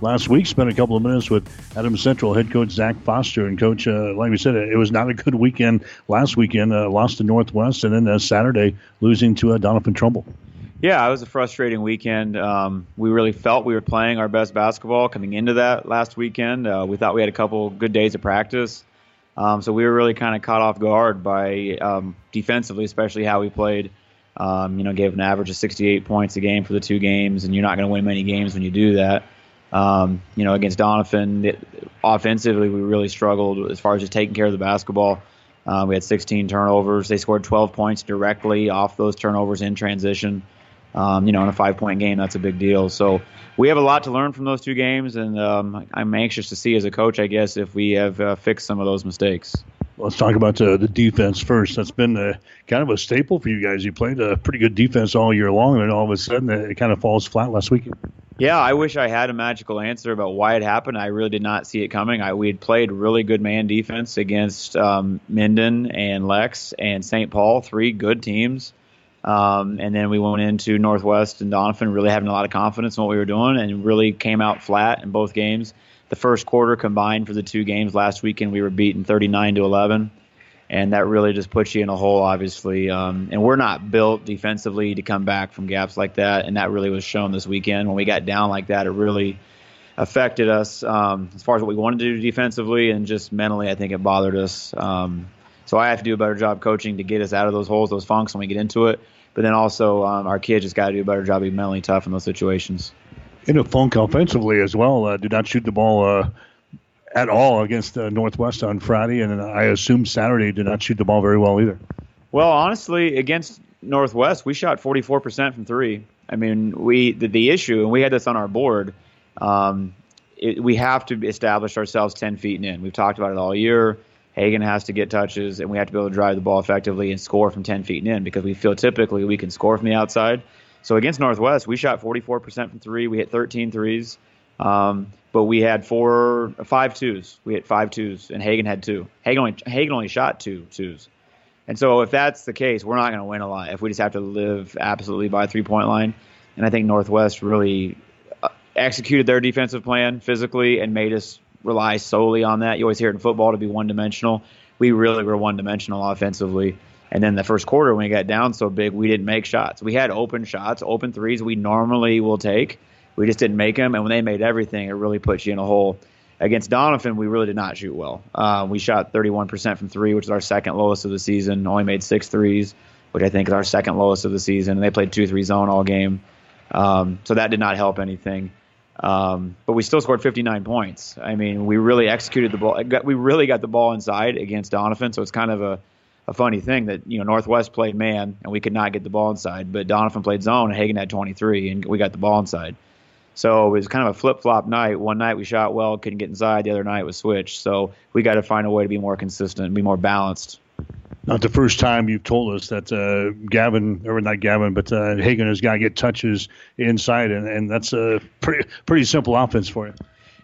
last week. Spent a couple of minutes with Adams Central head coach Zach Foster. And, coach, uh, like we said, it was not a good weekend last weekend. Uh, lost to Northwest, and then uh, Saturday losing to uh, Doniphan Trumbull. Yeah, it was a frustrating weekend. Um, we really felt we were playing our best basketball coming into that last weekend. Uh, we thought we had a couple good days of practice. Um, so we were really kind of caught off guard by um, defensively, especially how we played. Um, you know, gave an average of 68 points a game for the two games, and you're not going to win many games when you do that. Um, you know, against Doniphan, offensively, we really struggled as far as just taking care of the basketball. Uh, we had 16 turnovers. They scored 12 points directly off those turnovers in transition. Um, you know, in a five point game, that's a big deal. So we have a lot to learn from those two games, and um, I'm anxious to see as a coach, I guess, if we have uh, fixed some of those mistakes. Let's talk about uh, the defense first. That's been uh, kind of a staple for you guys. You played a pretty good defense all year long, and all of a sudden it kind of falls flat last week. Yeah, I wish I had a magical answer about why it happened. I really did not see it coming. I, we had played really good man defense against um, Minden and Lex and St. Paul, three good teams. Um, and then we went into Northwest and Doniphan, really having a lot of confidence in what we were doing, and really came out flat in both games. The first quarter combined for the two games last weekend, we were beaten 39 to 11, and that really just puts you in a hole, obviously. Um, and we're not built defensively to come back from gaps like that, and that really was shown this weekend when we got down like that. It really affected us um, as far as what we wanted to do defensively, and just mentally, I think it bothered us. Um, so I have to do a better job coaching to get us out of those holes, those funks when we get into it. But then also, um, our kids just got to do a better job being mentally tough in those situations. In a funk offensively as well, uh, did not shoot the ball uh, at all against uh, Northwest on Friday, and I assume Saturday did not shoot the ball very well either. Well, honestly, against Northwest, we shot 44% from three. I mean, we the, the issue, and we had this on our board. Um, it, we have to establish ourselves 10 feet in. We've talked about it all year. Hagen has to get touches, and we have to be able to drive the ball effectively and score from 10 feet and in because we feel typically we can score from the outside. So against Northwest, we shot 44% from three. We hit 13 threes, um, but we had four, five twos. We hit five twos, and Hagen had two. Hagen only, Hagen only shot two twos. And so if that's the case, we're not going to win a lot if we just have to live absolutely by three point line. And I think Northwest really uh, executed their defensive plan physically and made us rely solely on that. You always hear it in football to be one dimensional. We really were one dimensional offensively. And then the first quarter, when we got down so big, we didn't make shots. We had open shots, open threes we normally will take. We just didn't make them. And when they made everything, it really puts you in a hole. Against Doniphan, we really did not shoot well. Uh, we shot 31% from three, which is our second lowest of the season. Only made six threes, which I think is our second lowest of the season. And they played 2 3 zone all game. Um, so that did not help anything. Um, but we still scored 59 points. I mean, we really executed the ball. We really got the ball inside against Doniphan. So it's kind of a, a funny thing that you know Northwest played man and we could not get the ball inside, but Doniphan played zone and Hagen had 23 and we got the ball inside. So it was kind of a flip flop night. One night we shot well, couldn't get inside. The other night was switched. So we got to find a way to be more consistent, be more balanced not the first time you've told us that uh, Gavin, or not Gavin, but uh, Hagen has got to get touches inside, and, and that's a pretty pretty simple offense for you.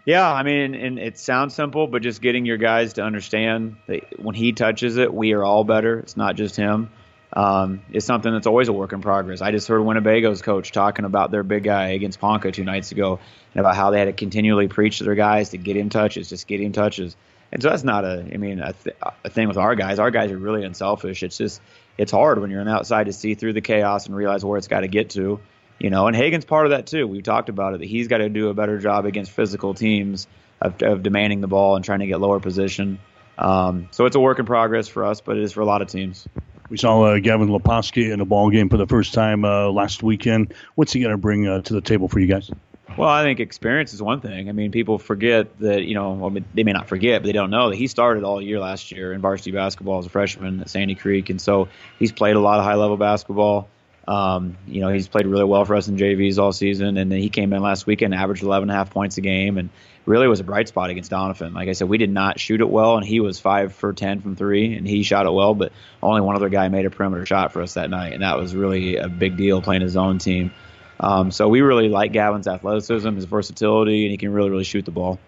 Yeah, I mean, and it sounds simple, but just getting your guys to understand that when he touches it, we are all better. It's not just him. Um, it's something that's always a work in progress. I just heard Winnebago's coach talking about their big guy against Ponca two nights ago, and about how they had to continually preach to their guys to get him touches, just get him touches. And so that's not a, I mean, a, th- a thing with our guys. Our guys are really unselfish. It's just, it's hard when you're on the outside to see through the chaos and realize where it's got to get to, you know. And Hagen's part of that too. We've talked about it that he's got to do a better job against physical teams of, of demanding the ball and trying to get lower position. Um, so it's a work in progress for us, but it is for a lot of teams. We saw uh, Gavin Leposki in a ball game for the first time uh, last weekend. What's he going to bring uh, to the table for you guys? Well, I think experience is one thing. I mean, people forget that, you know, well, they may not forget, but they don't know that he started all year last year in varsity basketball as a freshman at Sandy Creek. And so he's played a lot of high level basketball. Um, you know, he's played really well for us in JVs all season. And then he came in last weekend, averaged 11 and a half points a game, and really was a bright spot against Doniphan. Like I said, we did not shoot it well, and he was 5 for 10 from three, and he shot it well, but only one other guy made a perimeter shot for us that night. And that was really a big deal playing his own team. Um, so we really like Gavin's athleticism, his versatility, and he can really, really shoot the ball.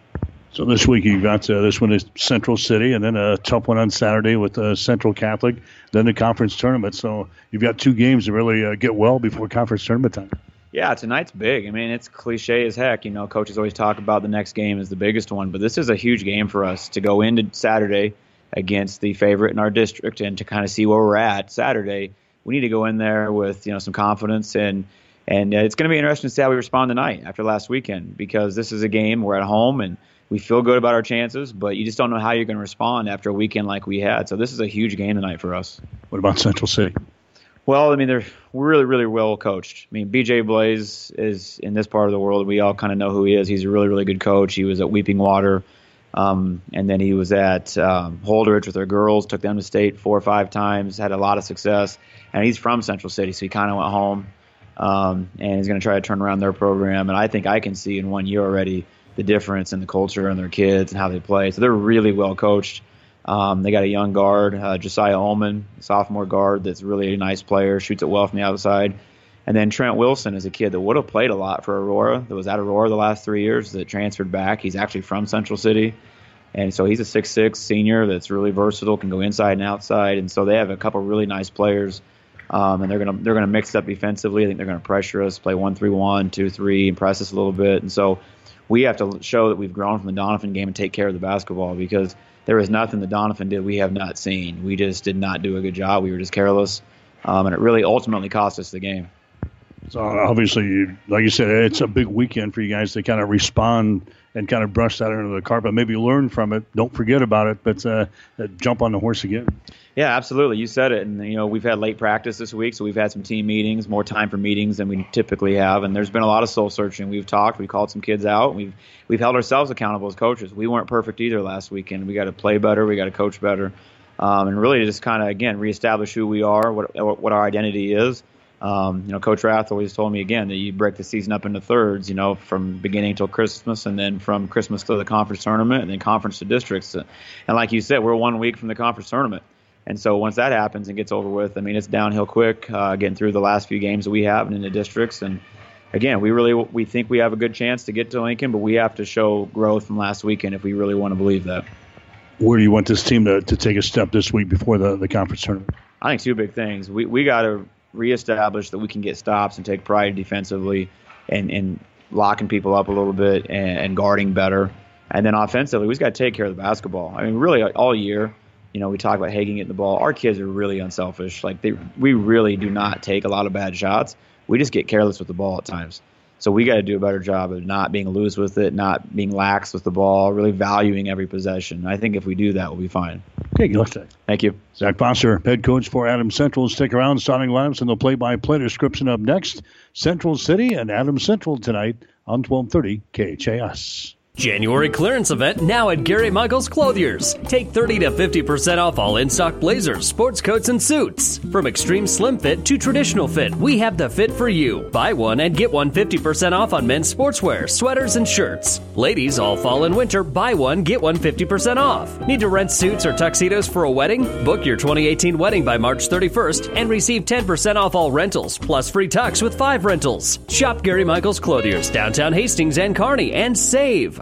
So this week you've got uh, this one is Central City, and then a tough one on Saturday with uh, Central Catholic, then the conference tournament. So you've got two games to really uh, get well before conference tournament time. Yeah, tonight's big. I mean, it's cliche as heck. You know, coaches always talk about the next game is the biggest one, but this is a huge game for us to go into Saturday against the favorite in our district and to kind of see where we're at Saturday. We need to go in there with you know some confidence and and uh, it's going to be interesting to see how we respond tonight after last weekend because this is a game we're at home and we feel good about our chances, but you just don't know how you're going to respond after a weekend like we had. So this is a huge game tonight for us. What about Central City? Well, I mean, they're really, really well coached. I mean, BJ Blaze is in this part of the world. We all kind of know who he is. He's a really, really good coach. He was at Weeping Water, um, and then he was at um, Holdrege with their girls. Took them to state four or five times. Had a lot of success, and he's from Central City, so he kind of went home, um, and he's going to try to turn around their program. And I think I can see in one year already the difference in the culture and their kids and how they play. So they're really well coached. Um, they got a young guard, uh, Josiah Ullman, sophomore guard, that's really a nice player, shoots it well from the outside. And then Trent Wilson is a kid that would have played a lot for Aurora, that was at Aurora the last three years, that transferred back. He's actually from Central City. And so he's a six-six senior that's really versatile, can go inside and outside. And so they have a couple really nice players. Um, and they're gonna they're gonna mix up defensively. I think they're gonna pressure us, play one three one, two three, and press us a little bit. And so we have to show that we've grown from the Doniphan game and take care of the basketball because there was nothing that Doniphan did we have not seen. We just did not do a good job. We were just careless, um, and it really ultimately cost us the game. So obviously, like you said, it's a big weekend for you guys to kind of respond and kind of brush that under the carpet. Maybe learn from it. Don't forget about it, but uh, jump on the horse again. Yeah, absolutely. You said it, and you know we've had late practice this week, so we've had some team meetings, more time for meetings than we typically have, and there's been a lot of soul searching. We've talked, we called some kids out, we've we've held ourselves accountable as coaches. We weren't perfect either last weekend. We got to play better, we got to coach better, um, and really just kind of again reestablish who we are, what what our identity is. Um, you know, Coach Rath always told me again that you break the season up into thirds, you know, from beginning till Christmas, and then from Christmas to the conference tournament, and then conference to districts. And like you said, we're one week from the conference tournament. And so once that happens and gets over with, I mean, it's downhill quick, uh, getting through the last few games that we have and in the districts. And again, we really we think we have a good chance to get to Lincoln, but we have to show growth from last weekend if we really want to believe that. Where do you want this team to, to take a step this week before the, the conference tournament? I think two big things. We we got to reestablish that we can get stops and take pride defensively and, and locking people up a little bit and, and guarding better. And then offensively, we've got to take care of the basketball. I mean, really, uh, all year, you know, we talk about Hagen getting the ball. Our kids are really unselfish. Like, they, we really do not take a lot of bad shots. We just get careless with the ball at times. So we got to do a better job of not being loose with it, not being lax with the ball, really valuing every possession. I think if we do that, we'll be fine. Okay, good luck Thank you. Zach Foster, head coach for Adams Central. Stick around, starting lineups and the play-by-play description up next. Central City and Adams Central tonight on 1230 KHAS. January clearance event now at Gary Michaels Clothiers. Take 30 to 50% off all in stock blazers, sports coats, and suits. From extreme slim fit to traditional fit, we have the fit for you. Buy one and get one 50% off on men's sportswear, sweaters, and shirts. Ladies, all fall and winter, buy one, get one 50% off. Need to rent suits or tuxedos for a wedding? Book your 2018 wedding by March 31st and receive 10% off all rentals, plus free tux with five rentals. Shop Gary Michaels Clothiers, downtown Hastings and Kearney, and save.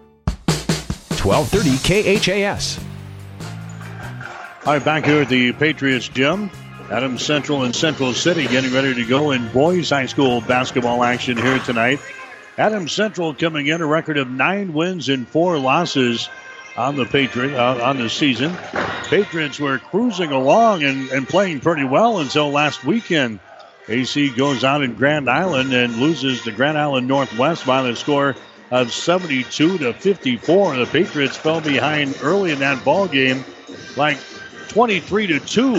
1230 KHAS. All right, back here at the Patriots gym. Adams Central and Central City getting ready to go in boys high school basketball action here tonight. Adams Central coming in a record of nine wins and four losses on the Patriot uh, on the season. Patriots were cruising along and, and playing pretty well until last weekend. AC goes out in Grand Island and loses to Grand Island Northwest by the score of 72 to 54. The Patriots fell behind early in that ball game, like 23 to 2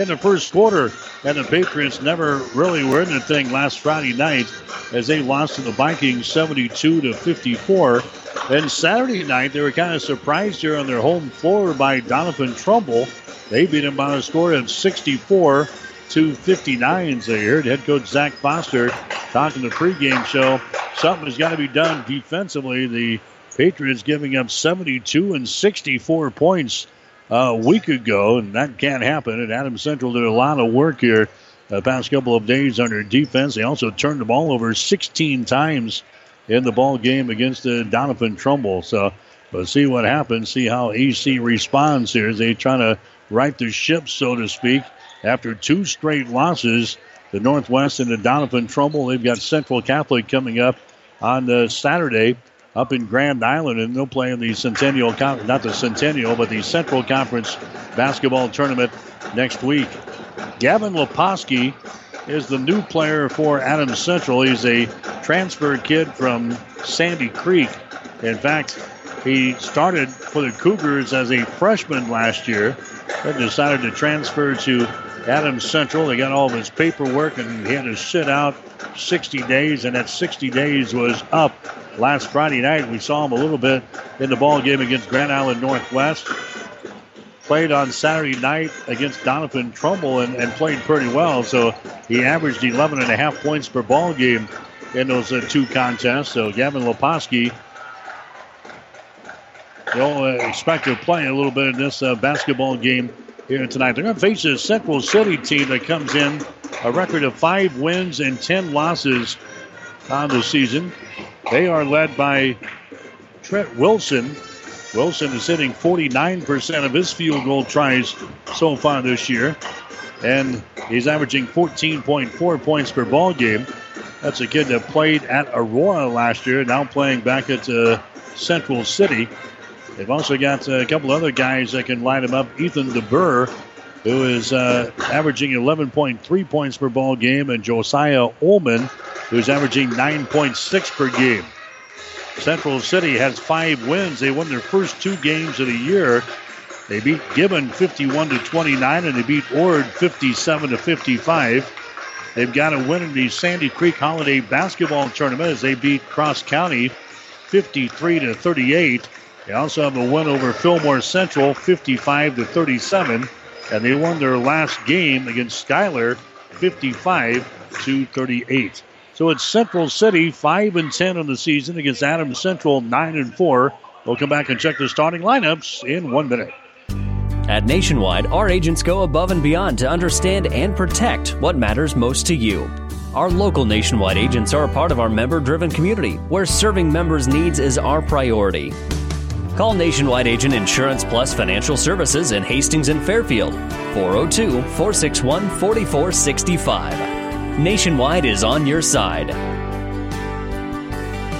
in the first quarter. And the Patriots never really were in the thing last Friday night as they lost to the Vikings 72 to 54. Then Saturday night, they were kind of surprised here on their home floor by Doniphan Trumbull. They beat them by a score of 64 two 59s. I heard head coach Zach Foster talking the pregame show. Something has got to be done defensively. The Patriots giving up 72 and 64 points a week ago, and that can't happen. And Adams Central did a lot of work here the past couple of days under defense. They also turned the ball over 16 times in the ball game against the Doniphan Trumbull. So we'll see what happens, see how EC responds here as they try to right the ship, so to speak, after two straight losses. The Northwest and the Doniphan Trumbull. They've got Central Catholic coming up on the Saturday up in Grand Island, and they'll play in the Centennial, not the Centennial, but the Central Conference basketball tournament next week. Gavin Leposki is the new player for Adams Central. He's a transfer kid from Sandy Creek. In fact, he started for the Cougars as a freshman last year, but decided to transfer to Adams Central. They got all of his paperwork, and he had to sit out 60 days, and that 60 days was up last Friday night. We saw him a little bit in the ball game against Grand Island Northwest. Played on Saturday night against Doniphan Trumbull and, and played pretty well. So he averaged 11 and a half points per ball game in those uh, two contests. So Gavin Leposki They'll expect to play a little bit in this uh, basketball game here tonight. They're going to face a Central City team that comes in a record of five wins and 10 losses on the season. They are led by Trent Wilson. Wilson is hitting 49% of his field goal tries so far this year, and he's averaging 14.4 points per ball game. That's a kid that played at Aurora last year, now playing back at uh, Central City. They've also got a couple other guys that can line them up. Ethan DeBoer, who is uh, averaging 11.3 points per ball game, and Josiah Ullman, who's averaging 9.6 per game. Central City has five wins. They won their first two games of the year. They beat Gibbon 51 to 29, and they beat Ord 57 to 55. They've got a win in the Sandy Creek Holiday Basketball Tournament as they beat Cross County 53 to 38. They also have a win over Fillmore Central, 55 to 37, and they won their last game against Schuyler, 55 to 38. So it's Central City, 5 and 10 on the season against Adams Central, 9 and 4. We'll come back and check the starting lineups in one minute. At Nationwide, our agents go above and beyond to understand and protect what matters most to you. Our local nationwide agents are a part of our member driven community where serving members' needs is our priority. Call Nationwide Agent Insurance Plus Financial Services in Hastings and Fairfield, 402 461 4465. Nationwide is on your side.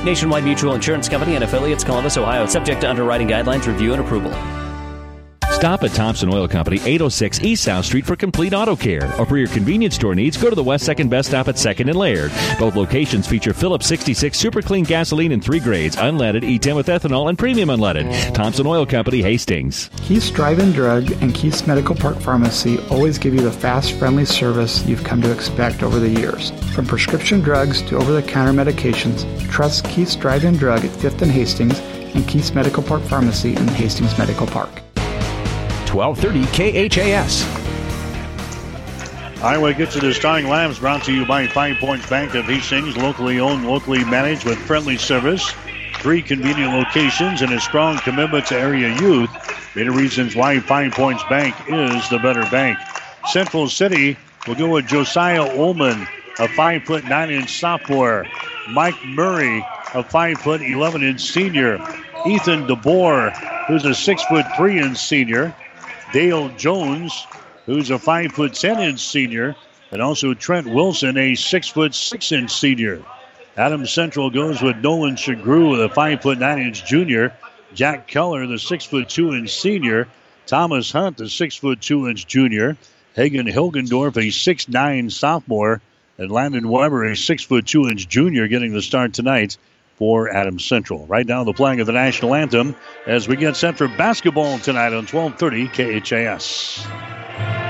Nationwide Mutual Insurance Company and affiliates, Columbus, Ohio, subject to underwriting guidelines, review, and approval. Stop at Thompson Oil Company, 806 East South Street for complete auto care. Or for your convenience store needs, go to the West 2nd Best Stop at 2nd and Laird. Both locations feature Phillips 66 super clean gasoline in three grades, unleaded, E10 with ethanol, and premium unleaded. Thompson Oil Company, Hastings. Keith's Drive-In Drug and Keith's Medical Park Pharmacy always give you the fast, friendly service you've come to expect over the years. From prescription drugs to over-the-counter medications, trust Keith's Drive-In Drug at 5th and Hastings and Keith's Medical Park Pharmacy in Hastings Medical Park. 1230 KHAS. Iowa gets to the starting lineups brought to you by Five Points Bank of Hastings, locally owned, locally managed with friendly service, three convenient locations, and a strong commitment to area youth. Many reasons why Five Points Bank is the better bank. Central City will go with Josiah Ullman, a five foot nine inch sophomore. Mike Murray, a five foot eleven inch senior. Ethan DeBoer, who's a six foot three inch senior. Dale Jones, who's a five foot ten inch senior, and also Trent Wilson, a six foot six inch senior. Adams Central goes with Nolan Shagru, the five foot nine inch junior. Jack Keller, the six foot two inch senior. Thomas Hunt, the six foot two inch junior. Hagen Hilgendorf, a six nine sophomore. And Landon Weber, a six foot two inch junior, getting the start tonight for Adams Central. Right now, the playing of the national anthem as we get set for basketball tonight on 1230 KHAS.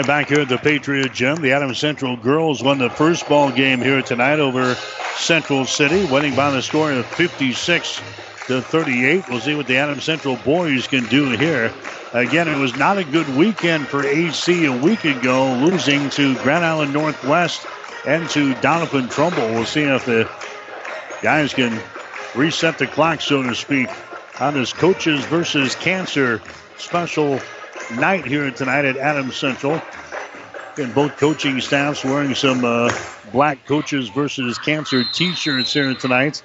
Right back here at the Patriot Gym, the Adams Central girls won the first ball game here tonight over Central City, winning by the score of 56 to 38. We'll see what the Adams Central boys can do here. Again, it was not a good weekend for AC a week ago, losing to Grand Island Northwest and to Doniphan Trumbull. We'll see if the guys can reset the clock, so to speak, on this coaches versus cancer special night here tonight at Adams Central. And both coaching staffs wearing some uh, black coaches versus cancer t-shirts here tonight.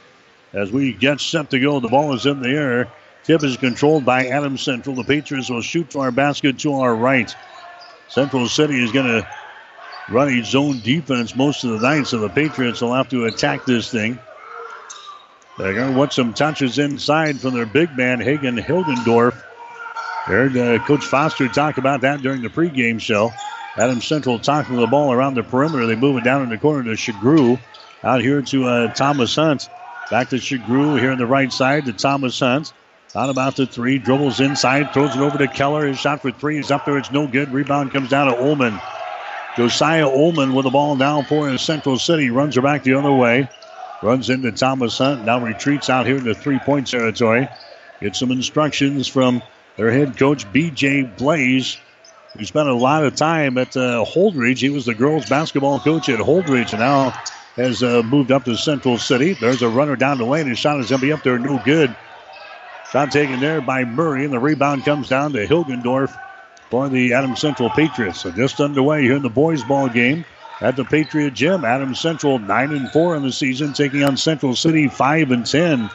As we get set to go, the ball is in the air. Tip is controlled by Adams Central. The Patriots will shoot to our basket to our right. Central City is going to run a zone defense most of the night, so the Patriots will have to attack this thing. They're going to want some touches inside from their big man, Hagen Hilgendorf. Heard uh, Coach Foster talk about that during the pregame show. Adams Central talking the ball around the perimeter. They move it down in the corner to Shagru. Out here to uh, Thomas Hunt. Back to Shagru here on the right side to Thomas Hunt. Out about the three. Dribbles inside. Throws it over to Keller. His shot for three is up there. It's no good. Rebound comes down to Ullman. Josiah Ullman with the ball now for Central City. Runs her back the other way. Runs into Thomas Hunt. Now retreats out here into three point territory. Get some instructions from their head coach, B.J. Blaze, who spent a lot of time at uh, Holdrege. He was the girls' basketball coach at Holdrege and now has uh, moved up to Central City. There's a runner down the lane. His shot is going to be up there, no good. Shot taken there by Murray, and the rebound comes down to Hilgendorf for the Adams Central Patriots. So just underway here in the boys' ball game at the Patriot Gym. Adams Central nine and four in the season, taking on Central City five and ten.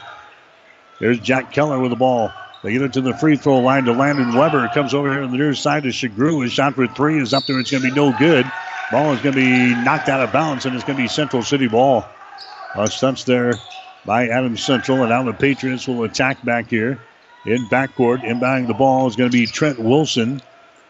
There's Jack Keller with the ball. They get it to the free throw line to Landon Weber. Comes over here on the near side to Shagru. His shot for three is up there. It's going to be no good. Ball is going to be knocked out of bounds, and it's going to be Central City ball. A stunts there by Adams Central, and now the Patriots will attack back here in backcourt. Inbounding the ball is going to be Trent Wilson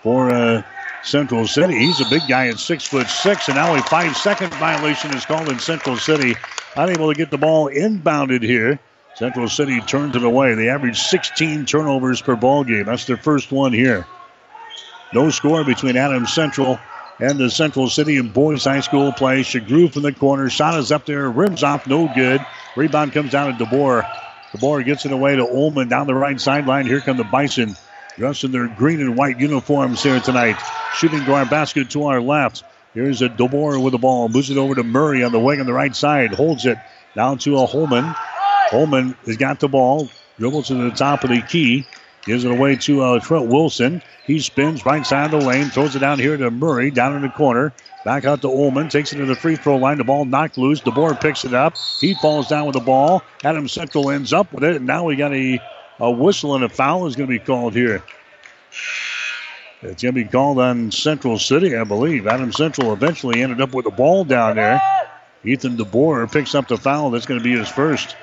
for uh, Central City. He's a big guy at six foot six, and now a five second violation is called in Central City. Unable to get the ball inbounded here. Central City turns it away. They average 16 turnovers per ball game. That's their first one here. No score between Adams Central and the Central City and Boys High School play. Shagru from the corner. Shot is up there. Rims off. No good. Rebound comes down to DeBoer. DeBoer gets it away to Ullman down the right sideline. Here come the Bison. Dressed in their green and white uniforms here tonight. Shooting to our basket to our left. Here's a DeBoer with the ball. Moves it over to Murray on the wing on the right side. Holds it down to a Ullman. Ullman has got the ball, dribbles to the top of the key, gives it away to uh, Trent Wilson. He spins right side of the lane, throws it down here to Murray, down in the corner. Back out to Ullman, takes it to the free throw line. The ball knocked loose. DeBoer picks it up. He falls down with the ball. Adams Central ends up with it, and now we got a, a whistle and a foul is going to be called here. It's going to be called on Central City, I believe. Adams Central eventually ended up with the ball down there. Ethan DeBoer picks up the foul. That's going to be his first.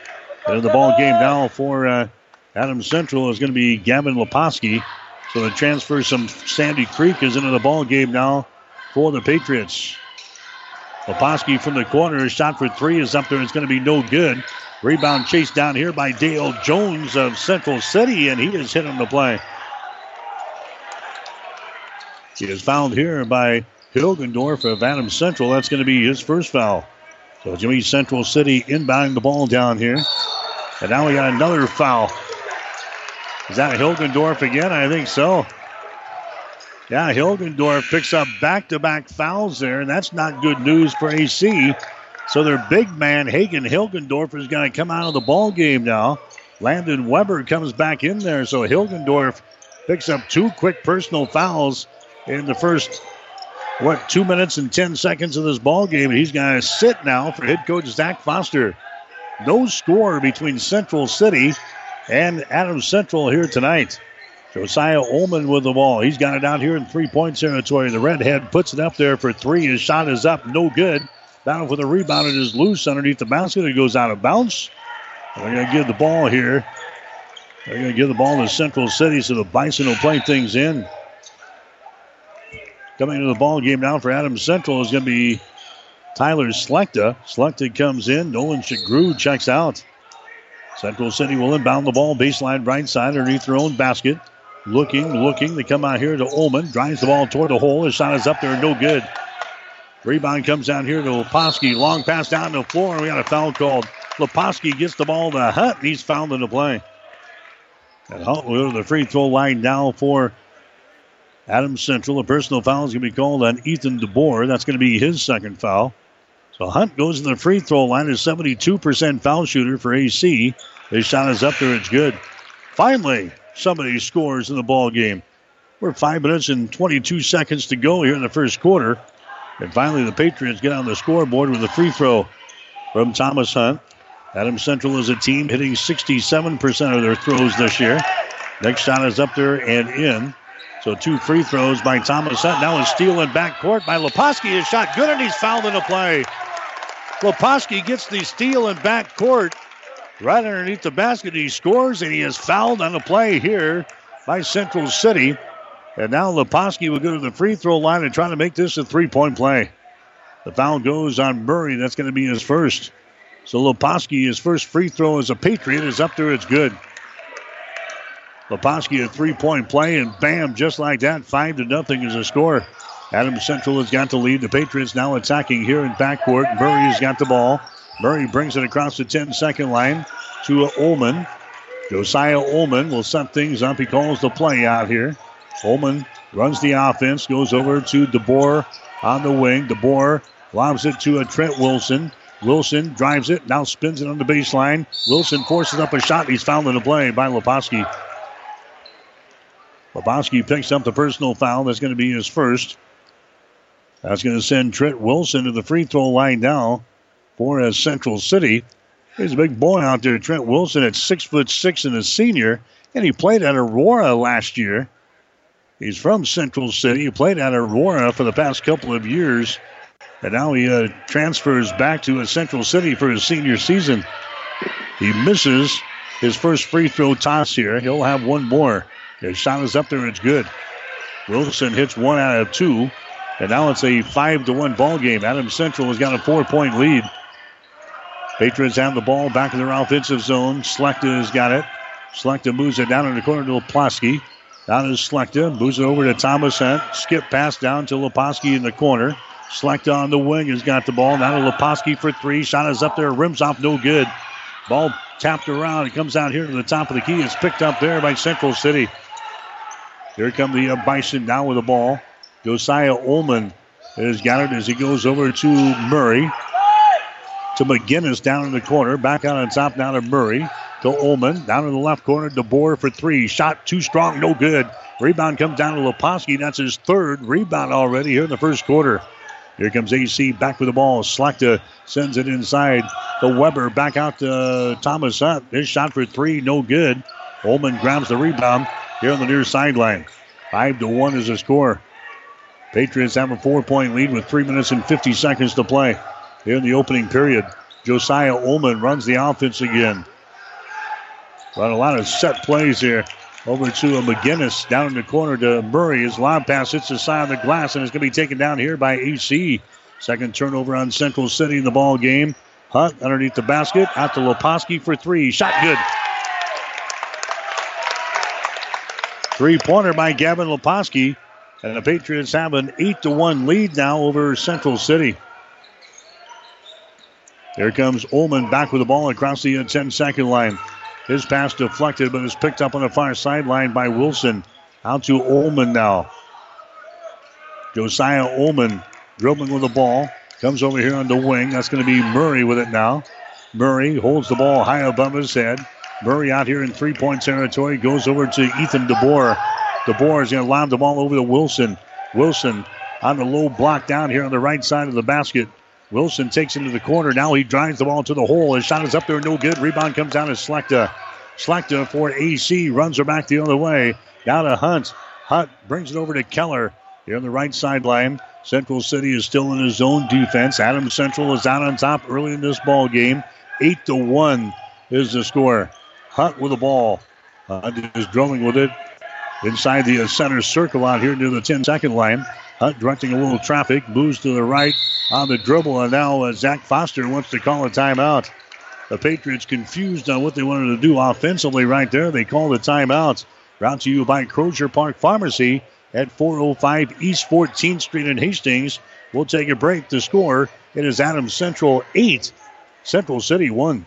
And the ball game now for uh, Adams Central is going to be Gavin Leposki. So the transfer from Sandy Creek is into the ball game now for the Patriots. Leposki from the corner, shot for three is up there. It's going to be no good. Rebound chased down here by Dale Jones of Central City, and he is hit on the play. He is fouled here by Hilgendorf of Adams Central. That's going to be his first foul. So Jimmy Central City inbounding the ball down here. And now we got another foul. Is that Hilgendorf again? I think so. Yeah, Hilgendorf picks up back to back fouls there, and that's not good news for AC. So their big man, Hagen Hilgendorf, is going to come out of the ball game now. Landon Weber comes back in there, so Hilgendorf picks up two quick personal fouls in the first, what, two minutes and 10 seconds of this ball game. He's going to sit now for head coach Zach Foster. No score between Central City and Adams Central here tonight. Josiah Ullman with the ball. He's got it out here in three point territory. The redhead puts it up there for three. His shot is up, no good. Down for the rebound. It is loose underneath the basket. It goes out of bounds. They're going to give the ball here. They're going to give the ball to Central City so the Bison will play things in. Coming into the ball game now for Adams Central is going to be Tyler Slechta. Slechta comes in. Nolan Shagru checks out. Central City will inbound the ball baseline right side underneath their own basket. looking, looking. They come out here to Ullman, drives the ball toward the hole. His shot is up there, no good. Rebound comes down here to Leposki. Long pass down to the floor, we got a foul called. Leposki gets the ball to and he's fouled in the play. And Hunt will go to the free throw line now for Adams Central. A personal foul is going to be called on Ethan DeBoer. That's going to be his second foul. So Hunt goes to the free throw line, a 72% foul shooter for AC. His shot is up there, it's good. Finally, somebody scores in the ball game. We're five minutes and 22 seconds to go here in the first quarter. And finally, the Patriots get on the scoreboard with a free throw from Thomas Hunt. Adams Central is a team hitting 67% of their throws this year. Next shot is up there and in. So two free throws by Thomas Hunt. Now a steal in backcourt by Leposki. His shot good, and he's fouled in the play. Leposki gets the steal in backcourt right underneath the basket. He scores, and he is fouled on the play here by Central City. And now Leposki will go to the free throw line and try to make this a three point play. The foul goes on Murray. That's going to be his first. So Leposki, his first free throw as a Patriot, is up there. It's good. Leposki a three point play, and bam, just like that, five to nothing is a score. Adams Central has got the lead. The Patriots now attacking here in backcourt. Murray has got the ball. Murray brings it across the 10 second line to Ullman. Josiah Ullman will set things up. He calls the play out here. Ullman runs the offense, goes over to DeBoer on the wing. DeBoer lobs it to a Trent Wilson. Wilson drives it, now spins it on the baseline. Wilson forces up a shot. He's fouled in the play by Leposki. Leposki picks up the personal foul. That's going to be his first. That's going to send Trent Wilson to the free throw line now for a Central City. He's a big boy out there, Trent Wilson, at six foot six and a senior, and he played at Aurora last year. He's from Central City. He played at Aurora for the past couple of years, and now he uh, transfers back to Central City for his senior season. He misses his first free throw toss here. He'll have one more. His shot is up there. It's good. Wilson hits one out of two. And now it's a five to one ball game. Adams Central has got a four point lead. Patriots have the ball back in their offensive zone. Slechta has got it. Slechta moves it down in the corner to Leposki. Down is Slechta. Moves it over to Thomas Hunt. Skip pass down to Leposki in the corner. Slechta on the wing has got the ball. Now to Leposki for three. Shot is up there. Rims off. No good. Ball tapped around. It comes out here to the top of the key. It's picked up there by Central City. Here come the uh, Bison now with the ball. Josiah Ullman has got it as he goes over to Murray. To McGinnis down in the corner. Back out on top now to Murray. To Ullman. Down in the left corner. DeBoer for three. Shot too strong. No good. Rebound comes down to Leposki. That's his third rebound already here in the first quarter. Here comes AC back with the ball. Slechta sends it inside. The Weber back out to Thomas Hunt. His shot for three. No good. Ullman grabs the rebound here on the near sideline. Five to one is the score. Patriots have a four point lead with three minutes and 50 seconds to play here in the opening period. Josiah Ullman runs the offense again. But a lot of set plays here. Over to McGinnis down in the corner to Murray. His lob pass hits the side of the glass and it's going to be taken down here by AC. Second turnover on Central City in the ball game. Hunt underneath the basket. Out to Leposki for three. Shot good. Three pointer by Gavin Leposki. And the Patriots have an 8 to 1 lead now over Central City. Here comes Ullman back with the ball across the 10 second line. His pass deflected, but is picked up on the far sideline by Wilson. Out to Ullman now. Josiah Ullman dribbling with the ball. Comes over here on the wing. That's going to be Murray with it now. Murray holds the ball high above his head. Murray out here in three point territory goes over to Ethan DeBoer. DeBoer is going to lob the ball over to Wilson. Wilson on the low block down here on the right side of the basket. Wilson takes him to the corner. Now he drives the ball to the hole. His shot is up there, no good. Rebound comes down to Slechta. Slechta for AC runs her back the other way. Down to Hunt. Hunt brings it over to Keller here on the right sideline. Central City is still in his zone defense. Adams Central is out on top early in this ball game. Eight to one is the score. Hunt with the ball. Hunt is drilling with it inside the center circle out here near the 10 second line. Hunt directing a little traffic, moves to the right on the dribble, and now uh, Zach Foster wants to call a timeout. The Patriots confused on what they wanted to do offensively right there. They called a timeout. Brought to you by Crozier Park Pharmacy at 405 East 14th Street in Hastings. We'll take a break. The score it is Adams Central 8, Central City 1.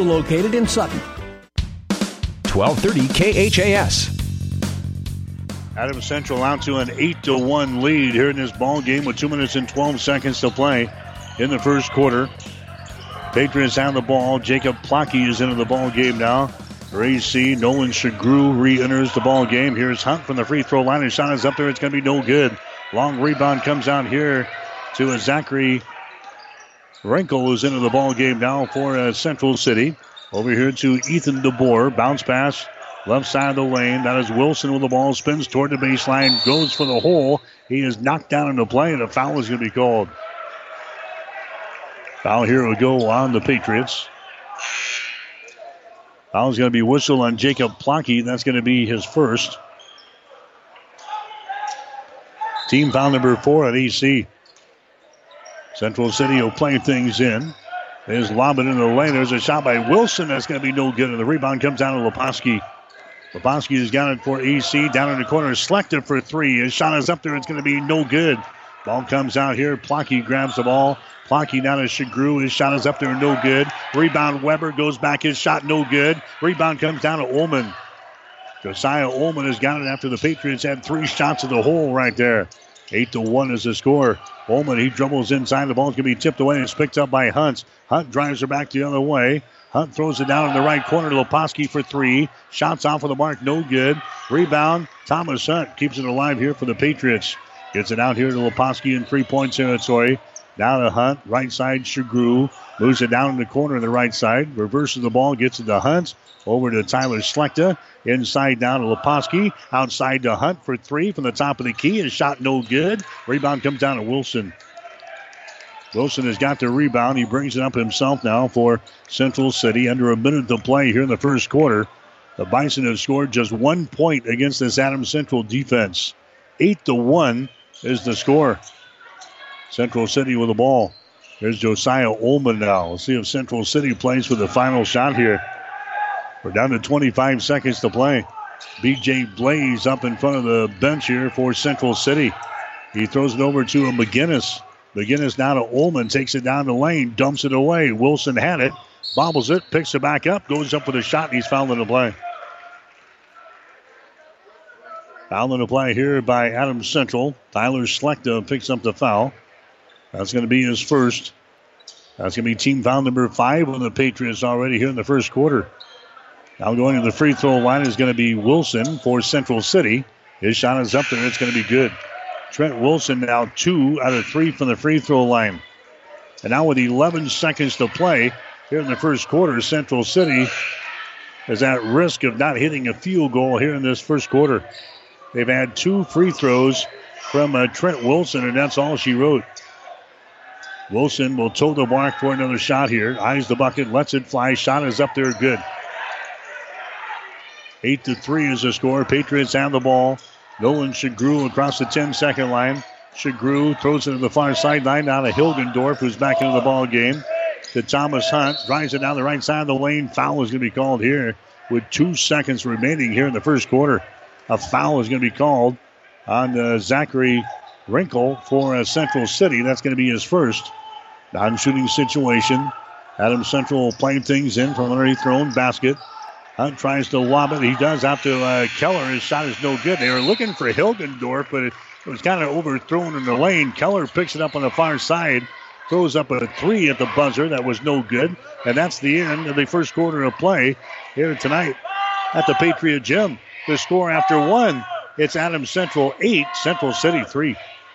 located in Sutton. 1230 KHAS. Adams Central out to an 8 to 1 lead here in this ball game with 2 minutes and 12 seconds to play in the first quarter. Patriots have the ball. Jacob Plocky is into the ball game now. For AC, Nolan Shagru re-enters the ball game. Here's Hunt from the free throw line. His shot is up there. It's going to be no good. Long rebound comes out here to a Zachary Wrinkle is into the ball game now for uh, Central City. Over here to Ethan DeBoer. Bounce pass left side of the lane. That is Wilson with the ball. Spins toward the baseline. Goes for the hole. He is knocked down into play, and a foul is going to be called. Foul here will go on the Patriots. Foul is going to be whistled on Jacob Plocky. That's going to be his first. Team foul number four at EC. Central City will play things in. There's lobbing into the lane. There's a shot by Wilson. That's going to be no good. And the rebound comes down to Leposki. Leposki has got it for EC. Down in the corner, Slechta for three. His shot is up there. It's going to be no good. Ball comes out here. Plocky grabs the ball. Plocky down to Shagru. His shot is up there, no good. Rebound, Weber goes back. His shot, no good. Rebound comes down to Ullman. Josiah Ullman has got it after the Patriots had three shots at the hole right there. Eight to one is the score. Ullman, he dribbles inside. The ball's to be tipped away. It's picked up by Hunt. Hunt drives her back the other way. Hunt throws it down in the right corner to Leposki for three. Shots off of the mark, no good. Rebound, Thomas Hunt keeps it alive here for the Patriots. Gets it out here to Leposki in three point territory. Down to Hunt, right side Shagru. Moves it down in the corner on the right side. Reverses the ball, gets it to Hunt. Over to Tyler Slechta. Inside down to Leposki. Outside to Hunt for three from the top of the key. His shot no good. Rebound comes down to Wilson. Wilson has got the rebound. He brings it up himself now for Central City. Under a minute to play here in the first quarter. The Bison have scored just one point against this Adams Central defense. Eight to one is the score. Central City with the ball. There's Josiah Ullman now. We'll see if Central City plays for the final shot here. We're down to 25 seconds to play. BJ Blaze up in front of the bench here for Central City. He throws it over to a McGinnis. McGinnis now to Ullman, takes it down the lane, dumps it away. Wilson had it, bobbles it, picks it back up, goes up with a shot, and he's fouled in the play. Foul in the play here by Adams Central. Tyler Slechta picks up the foul. That's going to be his first. That's going to be team foul number five on the Patriots already here in the first quarter. Now going to the free throw line is going to be Wilson for Central City. His shot is up there. It's going to be good. Trent Wilson now two out of three from the free throw line. And now with 11 seconds to play here in the first quarter, Central City is at risk of not hitting a field goal here in this first quarter. They've had two free throws from uh, Trent Wilson, and that's all she wrote. Wilson will toe the mark for another shot here. Eyes the bucket, lets it fly. Shot is up there, good. Eight to three is the score. Patriots have the ball. Nolan Shagru across the 10 second line. Shagru throws it to the far sideline down to Hilgendorf, who's back into the ball game. To Thomas Hunt, drives it down the right side of the lane. Foul is going to be called here with two seconds remaining here in the first quarter. A foul is going to be called on uh, Zachary Wrinkle for uh, Central City. That's going to be his first. Non shooting situation. Adams Central playing things in from underneath their own basket. Hunt tries to lob it. He does out to uh, Keller. His shot is no good. They were looking for Hilgendorf, but it, it was kind of overthrown in the lane. Keller picks it up on the far side, throws up a three at the buzzer. That was no good. And that's the end of the first quarter of play here tonight at the Patriot Gym. The score after one, it's Adams Central 8, Central City 3.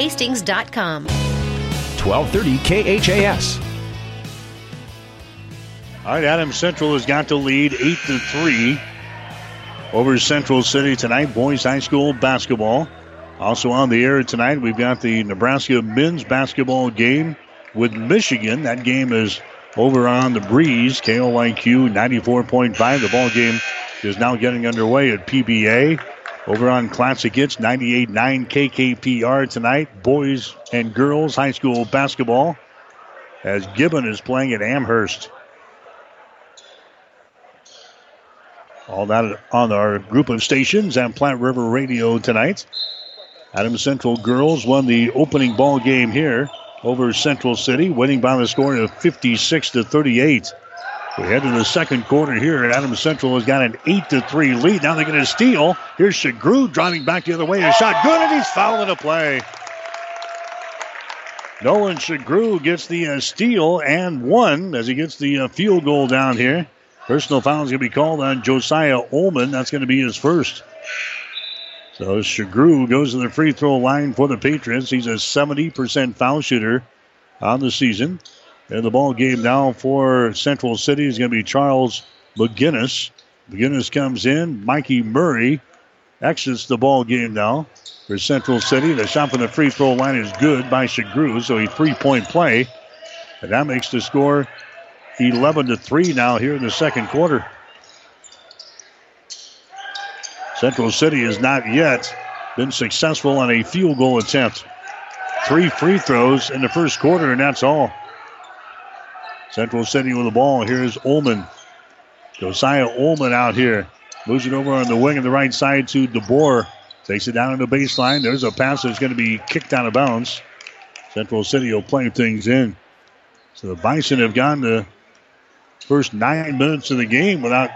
hastings.com. 1230 KHAS. All right, Adams Central has got to lead 8 to 3 over Central City tonight, boys high school basketball. Also on the air tonight, we've got the Nebraska men's basketball game with Michigan. That game is over on the breeze, KOIQ 94.5. The ball game is now getting underway at PBA. Over on Classic Hits 98.9 KKPR tonight. Boys and girls high school basketball as Gibbon is playing at Amherst. All that on our group of stations and Platte River Radio tonight. Adams Central girls won the opening ball game here over Central City, winning by the score of 56 to 38. We head to the second quarter here. Adams Central has got an 8 to 3 lead. Now they're going to steal. Here's Shagru driving back the other way. A shot good, and he's fouling a play. Nolan Shagru gets the uh, steal and one as he gets the uh, field goal down here. Personal foul is going to be called on Josiah Ullman. That's going to be his first. So Shagru goes to the free throw line for the Patriots. He's a 70% foul shooter on the season. And the ball game now for Central City is going to be Charles McGinnis. McGinnis comes in. Mikey Murray exits the ball game now for Central City. The shot from the free throw line is good by Shagru, so a three point play. And that makes the score 11 to 3 now here in the second quarter. Central City has not yet been successful on a field goal attempt. Three free throws in the first quarter, and that's all. Central City with the ball. Here's Ullman. Josiah Ullman out here. Moves it over on the wing on the right side to DeBoer. Takes it down on the baseline. There's a pass that's going to be kicked out of bounds. Central City will play things in. So the Bison have gone the first nine minutes of the game without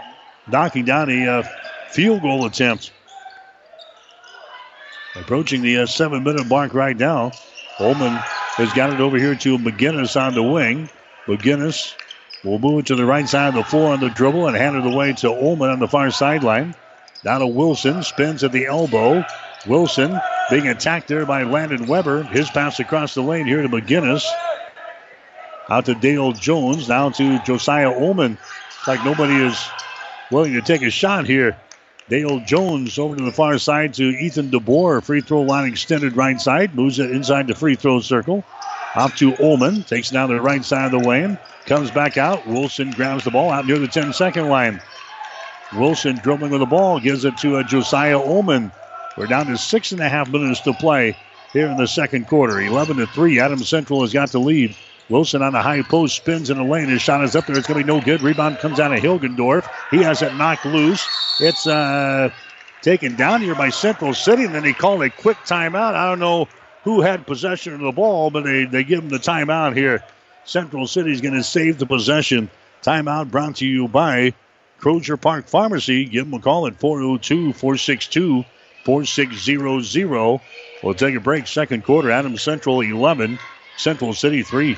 knocking down a uh, field goal attempt. Approaching the uh, seven minute mark right now. Ullman has got it over here to McGinnis on the wing. McGinnis will move it to the right side of the floor on the dribble and hand it away to Ullman on the far sideline. Down to Wilson, spins at the elbow. Wilson being attacked there by Landon Weber. His pass across the lane here to McGinnis. Out to Dale Jones. Now to Josiah Ullman. It's like nobody is willing to take a shot here. Dale Jones over to the far side to Ethan DeBoer. Free throw line extended right side. Moves it inside the free throw circle. Off to Ullman. Takes it down the right side of the lane. Comes back out. Wilson grabs the ball out near the 10 second line. Wilson dribbling with the ball. Gives it to uh, Josiah Ullman. We're down to six and a half minutes to play here in the second quarter. 11 to 3. Adams Central has got the lead. Wilson on the high post spins in the lane. His shot is up there. It's going to be no good. Rebound comes out of Hilgendorf. He has it knocked loose. It's uh, taken down here by Central City, and then they call a quick timeout. I don't know who had possession of the ball, but they, they give them the timeout here. Central City is going to save the possession. Timeout brought to you by Crozier Park Pharmacy. Give them a call at 402 462 4600. We'll take a break. Second quarter, Adams Central 11, Central City 3.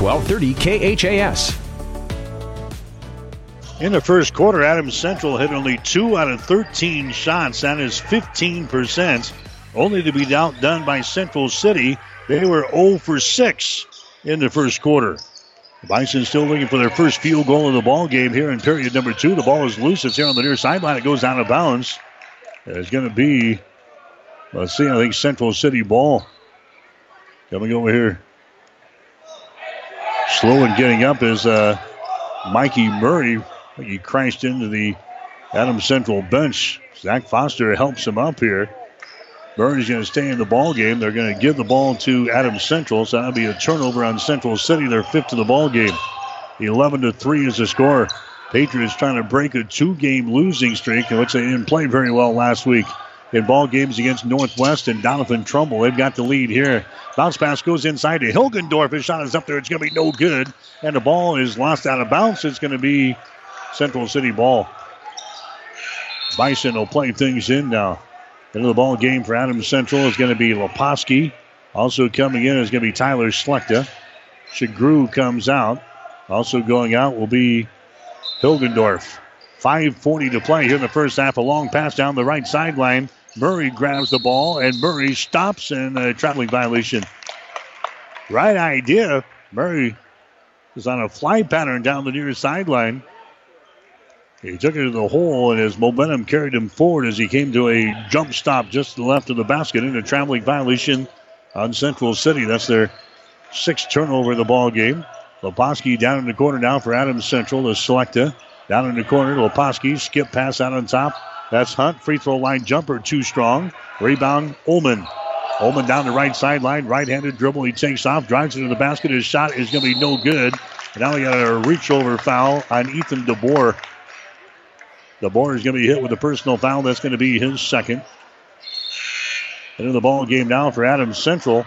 1230 KHAS. In the first quarter, Adams Central hit only two out of 13 shots. That is 15%. Only to be outdone by Central City. They were 0 for 6 in the first quarter. Bison still looking for their first field goal of the ball game here in period number two. The ball is loose. It's here on the near sideline. It goes out of bounds. It's going to be Let's see. I think Central City ball coming over here. Slow and getting up is uh, Mikey Murray. He crashed into the Adams Central bench. Zach Foster helps him up here. Murray's going to stay in the ball game. They're going to give the ball to Adams Central, so that'll be a turnover on Central City. They're fifth to the ball game. 11 to 3 is the score. Patriots trying to break a two game losing streak, which they didn't play very well last week in ball games against Northwest and Doniphan Trumbull. They've got the lead here. Bounce pass goes inside to Hilgendorf. His shot is up there. It's going to be no good. And the ball is lost out of bounds. It's going to be Central City ball. Bison will play things in now. Into the ball game for Adams Central is going to be Leposki. Also coming in is going to be Tyler Slechta. Shagru comes out. Also going out will be Hilgendorf. 5.40 to play here in the first half. A long pass down the right sideline. Murray grabs the ball, and Murray stops in a traveling violation. Right idea. Murray is on a fly pattern down the near sideline. He took it to the hole, and his momentum carried him forward as he came to a jump stop just to the left of the basket in a traveling violation on Central City. That's their sixth turnover of the ball game. Leposki down in the corner now for Adams Central to Slechta. Down in the corner, Leposki skip pass out on top. That's Hunt. Free throw line jumper too strong. Rebound, Ullman. Ullman down the right sideline. Right handed dribble. He takes off, drives into the basket. His shot is going to be no good. And now we got a reach over foul on Ethan DeBoer. DeBoer is going to be hit with a personal foul. That's going to be his second. Into the ball game now for Adams Central.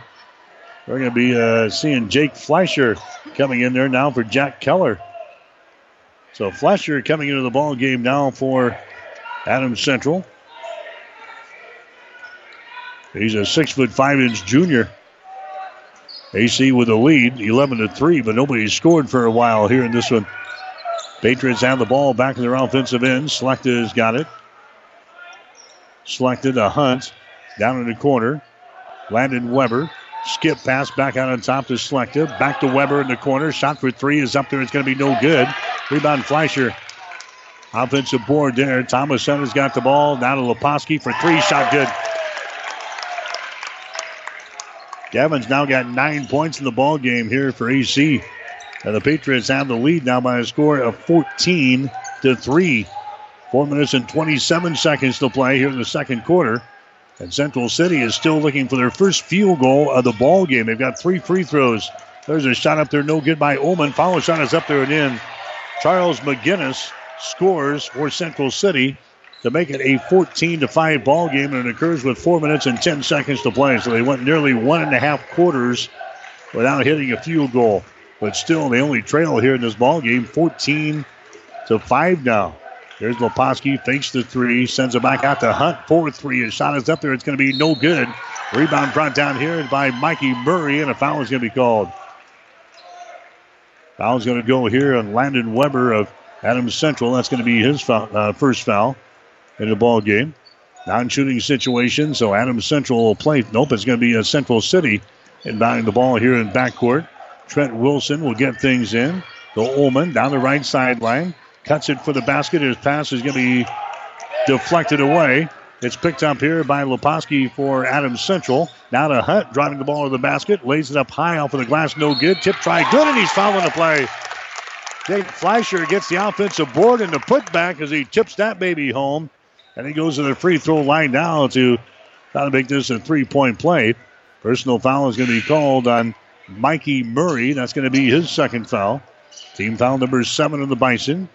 We're going to be uh, seeing Jake Fleischer coming in there now for Jack Keller. So Fleischer coming into the ball game now for Adams Central. He's a six foot five inch junior. AC with a lead, 11 to 3, but nobody's scored for a while here in this one. Patriots have the ball back in their offensive end. Slechta has got it. Slechta Hunt down in the corner. Landon Weber. Skip pass back out on top to Slechta. Back to Weber in the corner. Shot for three is up there. It's going to be no good. Rebound Fleischer. Offensive board there. Thomas Center's got the ball. Now to Leposki for three. Shot good. Gavin's now got nine points in the ball game here for AC. And the Patriots have the lead now by a score of 14 to 3. Four minutes and 27 seconds to play here in the second quarter. And Central City is still looking for their first field goal of the ball game. They've got three free throws. There's a shot up there, no good by Ullman. Follow shot is up there and in. Charles McGinnis scores for Central City to make it a 14 to 5 ball game, and it occurs with four minutes and 10 seconds to play. So they went nearly one and a half quarters without hitting a field goal. But still, they only trail here in this ball game 14 to 5 now. There's Leposki, fakes the three, sends it back out to Hunt for three. His shot is up there. It's going to be no good. Rebound brought down here by Mikey Murray, and a foul is going to be called. Foul's going to go here on Landon Weber of Adams Central. That's going to be his foul, uh, first foul in the ball game. Non-shooting situation, so Adams Central will play. Nope, it's going to be a Central City inbounding the ball here in backcourt. Trent Wilson will get things in. The Ullman down the right sideline. Cuts it for the basket. His pass is going to be deflected away. It's picked up here by Leposki for Adams Central. Now to Hunt, driving the ball to the basket. Lays it up high off of the glass. No good. Tip try good, and he's fouling the play. Jake Fleischer gets the offensive board and the putback as he tips that baby home. And he goes to the free throw line now to try to make this a three point play. Personal foul is going to be called on Mikey Murray. That's going to be his second foul. Team foul number seven of the Bison.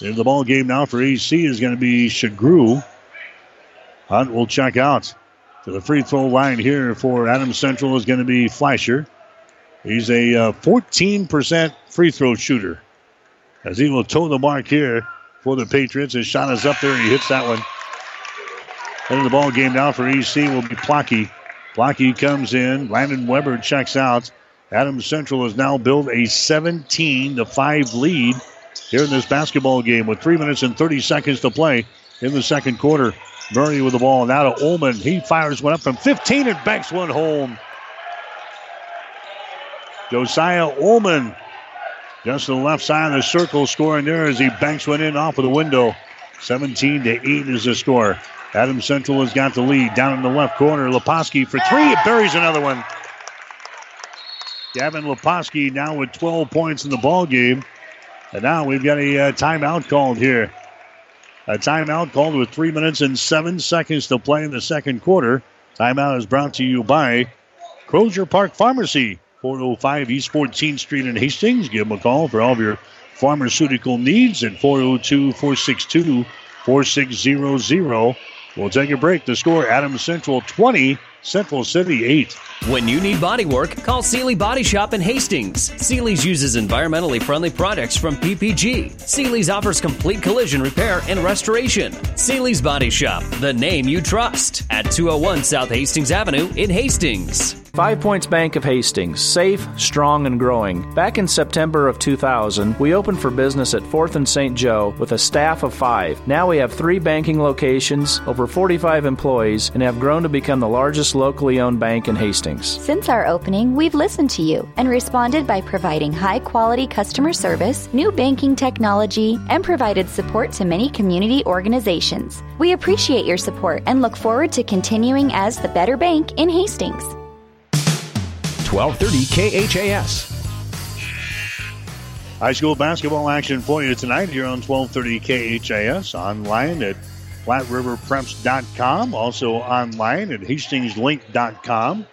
In the ball game now for AC is going to be Shagru. Hunt will check out. To the free throw line here for Adams Central is going to be Fleischer. He's a uh, 14% free throw shooter. As he will toe the mark here for the Patriots. His shot is up there and he hits that one. Into the ball game now for EC will be Plocky. Plocky comes in. Landon Weber checks out. Adams Central has now built a 17 to 5 lead here in this basketball game with 3 minutes and 30 seconds to play in the second quarter. Murray with the ball now to Ullman. He fires one up from 15 and banks one home. Josiah Ullman just to the left side of the circle scoring there as he banks one in off of the window. 17 to 8 is the score. Adam Central has got the lead down in the left corner. Leposki for three. It buries another one. Gavin Leposki now with 12 points in the ball game. And now we've got a uh, timeout called here. A timeout called with three minutes and seven seconds to play in the second quarter. Timeout is brought to you by Crozier Park Pharmacy, 405 East 14th Street in Hastings. Give them a call for all of your pharmaceutical needs at 402 462 4600. We'll take a break. The score Adams Central 20, Central City 8. When you need body work, call Seely Body Shop in Hastings. Seely's uses environmentally friendly products from PPG. Seely's offers complete collision repair and restoration. Seely's Body Shop, the name you trust, at 201 South Hastings Avenue in Hastings. Five Points Bank of Hastings, safe, strong, and growing. Back in September of 2000, we opened for business at 4th and St. Joe with a staff of five. Now we have three banking locations, over 45 employees, and have grown to become the largest locally owned bank in Hastings. Since our opening, we've listened to you and responded by providing high quality customer service, new banking technology, and provided support to many community organizations. We appreciate your support and look forward to continuing as the better bank in Hastings. 1230 KHAS. High school basketball action for you tonight here on 1230 KHAS. Online at PlatteRiverPreps.com. Also online at HastingsLink.com.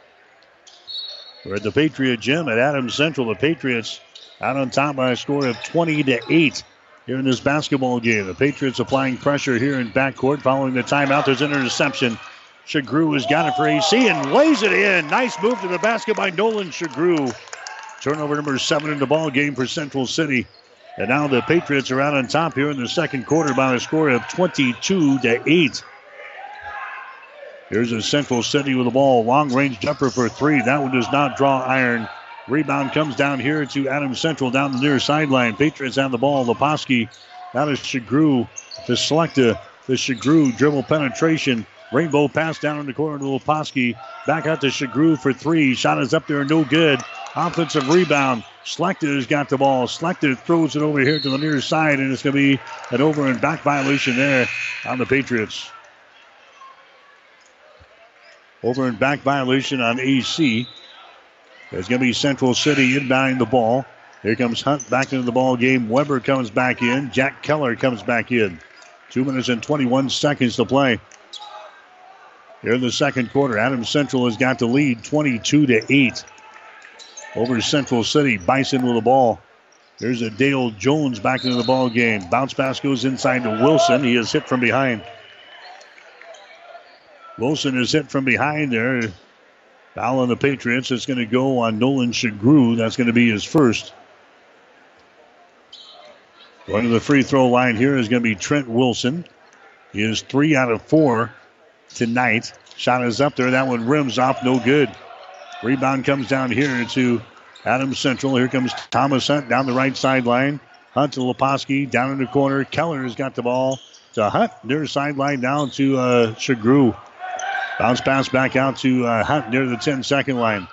We're at the Patriot Gym at Adams Central. The Patriots out on top by a score of 20 to 8 here in this basketball game. The Patriots applying pressure here in backcourt following the timeout. There's an interception. Shagru has got it for AC and lays it in. Nice move to the basket by Nolan Shagru. Turnover number seven in the ball game for Central City. And now the Patriots are out on top here in the second quarter by a score of 22 to 8. Here's a Central City with the ball. Long range jumper for three. That one does not draw iron. Rebound comes down here to Adams Central down the near sideline. Patriots have the ball. Leposki. Now to Shagru to Slechta. The Shagru dribble penetration. Rainbow pass down in the corner to Leposki. Back out to Shagru for three. Shot is up there, no good. Offensive rebound. Slechta has got the ball. Slechta throws it over here to the near side, and it's going to be an over and back violation there on the Patriots. Over and back violation on AC. There's going to be Central City inbounding the ball. Here comes Hunt back into the ball game. Weber comes back in. Jack Keller comes back in. Two minutes and 21 seconds to play. Here in the second quarter, Adams Central has got the lead 22 to 8 over Central City. Bison with the ball. There's a Dale Jones back into the ball game. Bounce pass goes inside to Wilson. He is hit from behind. Wilson is hit from behind there. Foul on the Patriots. It's going to go on Nolan Shagru. That's going to be his first. Going to the free throw line here is going to be Trent Wilson. He is three out of four tonight. Shot is up there. That one rims off. No good. Rebound comes down here to Adams Central. Here comes Thomas Hunt down the right sideline. Hunt to Leposki down in the corner. Keller has got the ball to Hunt near the sideline down to uh, Shagru. Bounce pass back out to uh, Hunt near the 10 second line.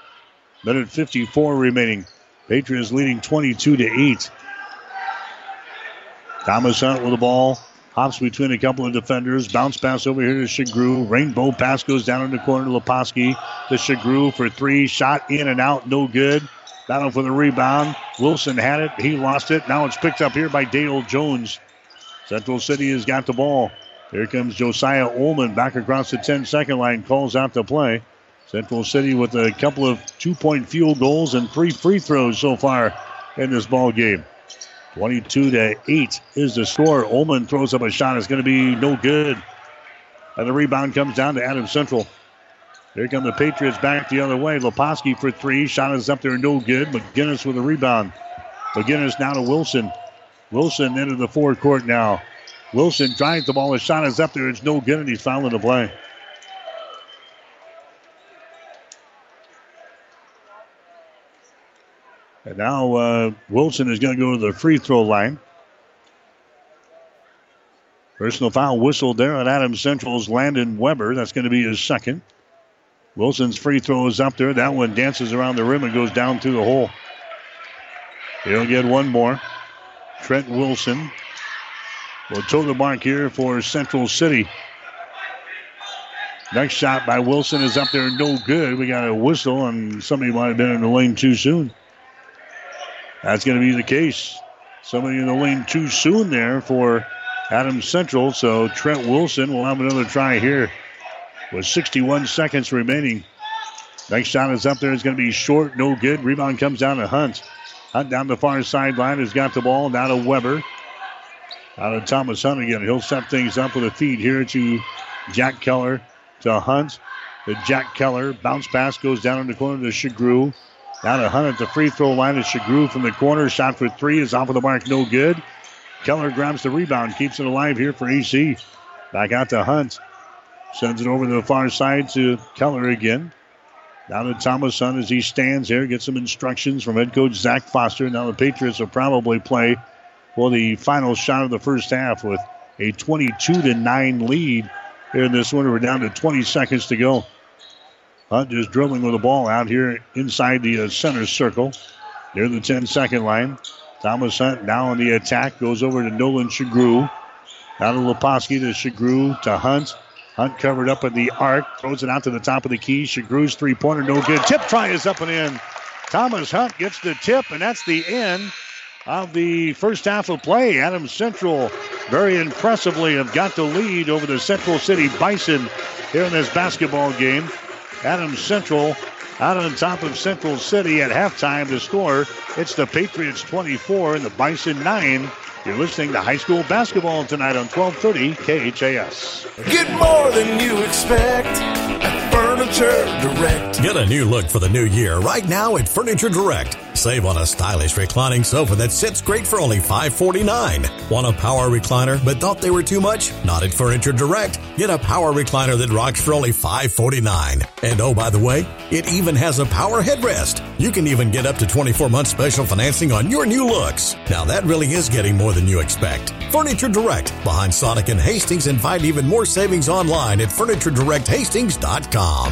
Minute 54 remaining. Patriots leading 22 to 8. Thomas Hunt with the ball. Hops between a couple of defenders. Bounce pass over here to Shagru. Rainbow pass goes down in the corner to Leposki. To Shagru for three. Shot in and out. No good. Battle for the rebound. Wilson had it. He lost it. Now it's picked up here by Dale Jones. Central City has got the ball. Here comes Josiah Ullman back across the 10 second line. Calls out the play. Central City with a couple of two point field goals and three free throws so far in this ball game. 22 to 8 is the score. Ullman throws up a shot. It's going to be no good. And the rebound comes down to Adams Central. Here come the Patriots back the other way. Leposki for three. Shot is up there, no good. McGinnis with a rebound. McGinnis now to Wilson. Wilson into the forecourt now. Wilson drives the ball. His shot is up there. It's no good, and he's fouling the play. And now uh, Wilson is going to go to the free throw line. Personal foul whistled there on Adams Central's Landon Weber. That's going to be his second. Wilson's free throw is up there. That one dances around the rim and goes down through the hole. He'll get one more. Trent Wilson will toe the mark here for Central City. Next shot by Wilson is up there, no good. We got a whistle, and somebody might have been in the lane too soon. That's going to be the case. Somebody in the lane too soon there for Adams Central. So Trent Wilson will have another try here with 61 seconds remaining. Next shot is up there. It's going to be short, no good. Rebound comes down to Hunt. Hunt down the far sideline has got the ball. Now to Weber. Out of Thomas Hunt again. He'll set things up with a feed here to Jack Keller to Hunt. To Jack Keller. Bounce pass goes down in the corner to Shagru. Now to Hunt at the free throw line is Shagru from the corner. Shot for three is off of the mark. No good. Keller grabs the rebound. Keeps it alive here for AC. Back out to Hunt. Sends it over to the far side to Keller again. Now to Thomas Hunt as he stands here, gets some instructions from head coach Zach Foster. Now the Patriots will probably play for the final shot of the first half with a 22 to 9 lead here in this one. We're down to 20 seconds to go. Hunt just dribbling with the ball out here inside the uh, center circle near the 10 second line. Thomas Hunt now on the attack goes over to Nolan Shagru. Out of Leposki to Shagru to Hunt. Hunt covered up in the arc, throws it out to the top of the key. Shagru's three pointer, no good. Tip try is up and in. Thomas Hunt gets the tip, and that's the end of the first half of play. Adams Central very impressively have got the lead over the Central City Bison here in this basketball game. Adams Central out on top of Central City at halftime to score. It's the Patriots 24 and the Bison 9. You're listening to high school basketball tonight on 1230 KHAS. Get more than you expect Furniture Direct. Get a new look for the new year right now at Furniture Direct. Save on a stylish reclining sofa that sits great for only 549. Want a power recliner but thought they were too much? Not at Furniture Direct. Get a power recliner that rocks for only 549. And oh, by the way, it even has a power headrest. You can even get up to 24 months special financing on your new looks. Now that really is getting more than you expect. Furniture Direct behind Sonic and Hastings and find even more savings online at FurnitureDirectHastings.com.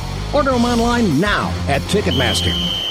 Order them online now at Ticketmaster.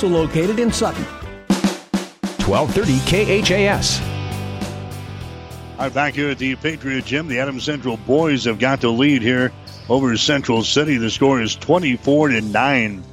located in Sutton. 1230 KHAS. All right, back here at the Patriot Gym, the Adams Central boys have got the lead here over Central City. The score is 24 to 9.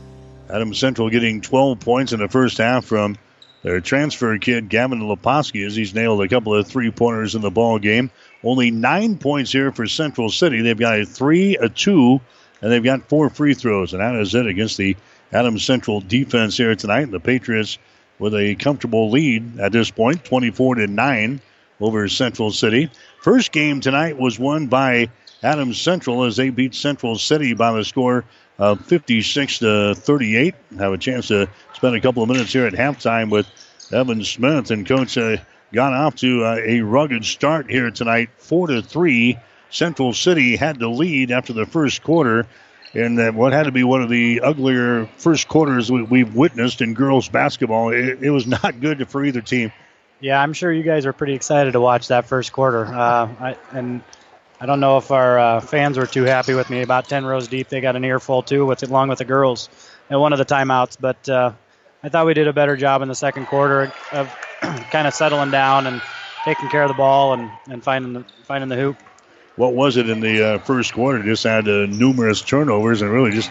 Adams Central getting 12 points in the first half from their transfer kid, Gavin Leposki, as he's nailed a couple of three pointers in the ball game. Only nine points here for Central City. They've got a three, a two, and they've got four free throws, and that is it against the Adams Central defense here tonight. The Patriots with a comfortable lead at this point, 24 to 9 over Central City. First game tonight was won by Adams Central as they beat Central City by the score of 56 to 38. Have a chance to spend a couple of minutes here at halftime with Evan Smith and coach uh, got off to uh, a rugged start here tonight, 4 to 3. Central City had the lead after the first quarter in that what had to be one of the uglier first quarters we, have witnessed in girls basketball. It, it, was not good for either team. Yeah, I'm sure you guys were pretty excited to watch that first quarter. Uh, I, and I don't know if our uh, fans were too happy with me. About 10 rows deep, they got an earful too, with along with the girls at one of the timeouts. But uh, I thought we did a better job in the second quarter of kind of settling down and taking care of the ball and, and finding the finding the hoop what was it in the uh, first quarter? Just had uh, numerous turnovers and really just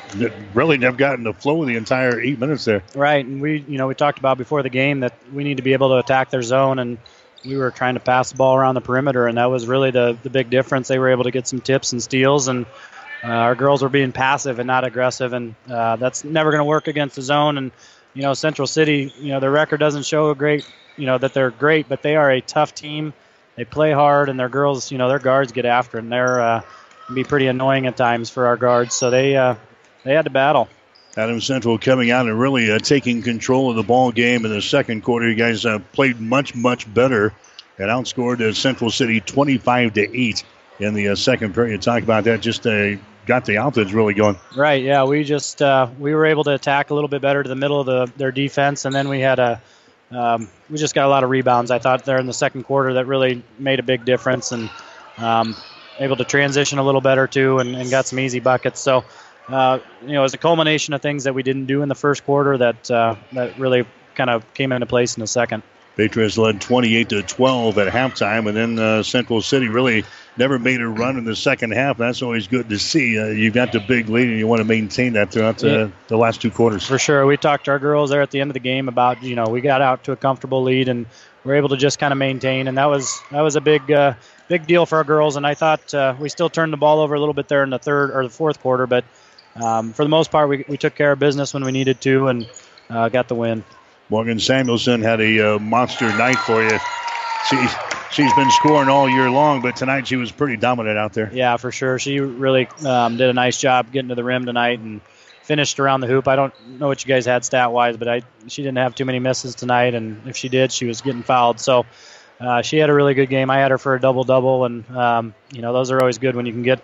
really never gotten the flow of the entire eight minutes there. Right, and we you know we talked about before the game that we need to be able to attack their zone, and we were trying to pass the ball around the perimeter, and that was really the the big difference. They were able to get some tips and steals, and uh, our girls were being passive and not aggressive, and uh, that's never going to work against the zone. And you know, Central City, you know, their record doesn't show a great, you know, that they're great, but they are a tough team. They play hard, and their girls, you know, their guards get after, and they're uh, be pretty annoying at times for our guards. So they uh, they had to battle. Adams Central coming out and really uh, taking control of the ball game in the second quarter. You guys uh, played much much better and outscored uh, Central City 25 to eight in the uh, second period. Talk about that. Just uh, got the offense really going. Right. Yeah. We just uh, we were able to attack a little bit better to the middle of the, their defense, and then we had a um, we just got a lot of rebounds. I thought there in the second quarter that really made a big difference, and um, able to transition a little better too, and, and got some easy buckets. So. Uh, you know, it was a culmination of things that we didn't do in the first quarter that uh, that really kind of came into place in the second. Patriots led 28 to 12 at halftime, and then uh, Central City really never made a run in the second half. That's always good to see. Uh, you've got the big lead, and you want to maintain that throughout the, yeah. the last two quarters. For sure, we talked to our girls there at the end of the game about you know we got out to a comfortable lead, and we're able to just kind of maintain, and that was that was a big uh, big deal for our girls. And I thought uh, we still turned the ball over a little bit there in the third or the fourth quarter, but um, for the most part, we, we took care of business when we needed to, and uh, got the win. Morgan Samuelson had a uh, monster night for you. She's she's been scoring all year long, but tonight she was pretty dominant out there. Yeah, for sure. She really um, did a nice job getting to the rim tonight and finished around the hoop. I don't know what you guys had stat wise, but I she didn't have too many misses tonight, and if she did, she was getting fouled. So. Uh, she had a really good game. I had her for a double double, and um, you know those are always good when you can get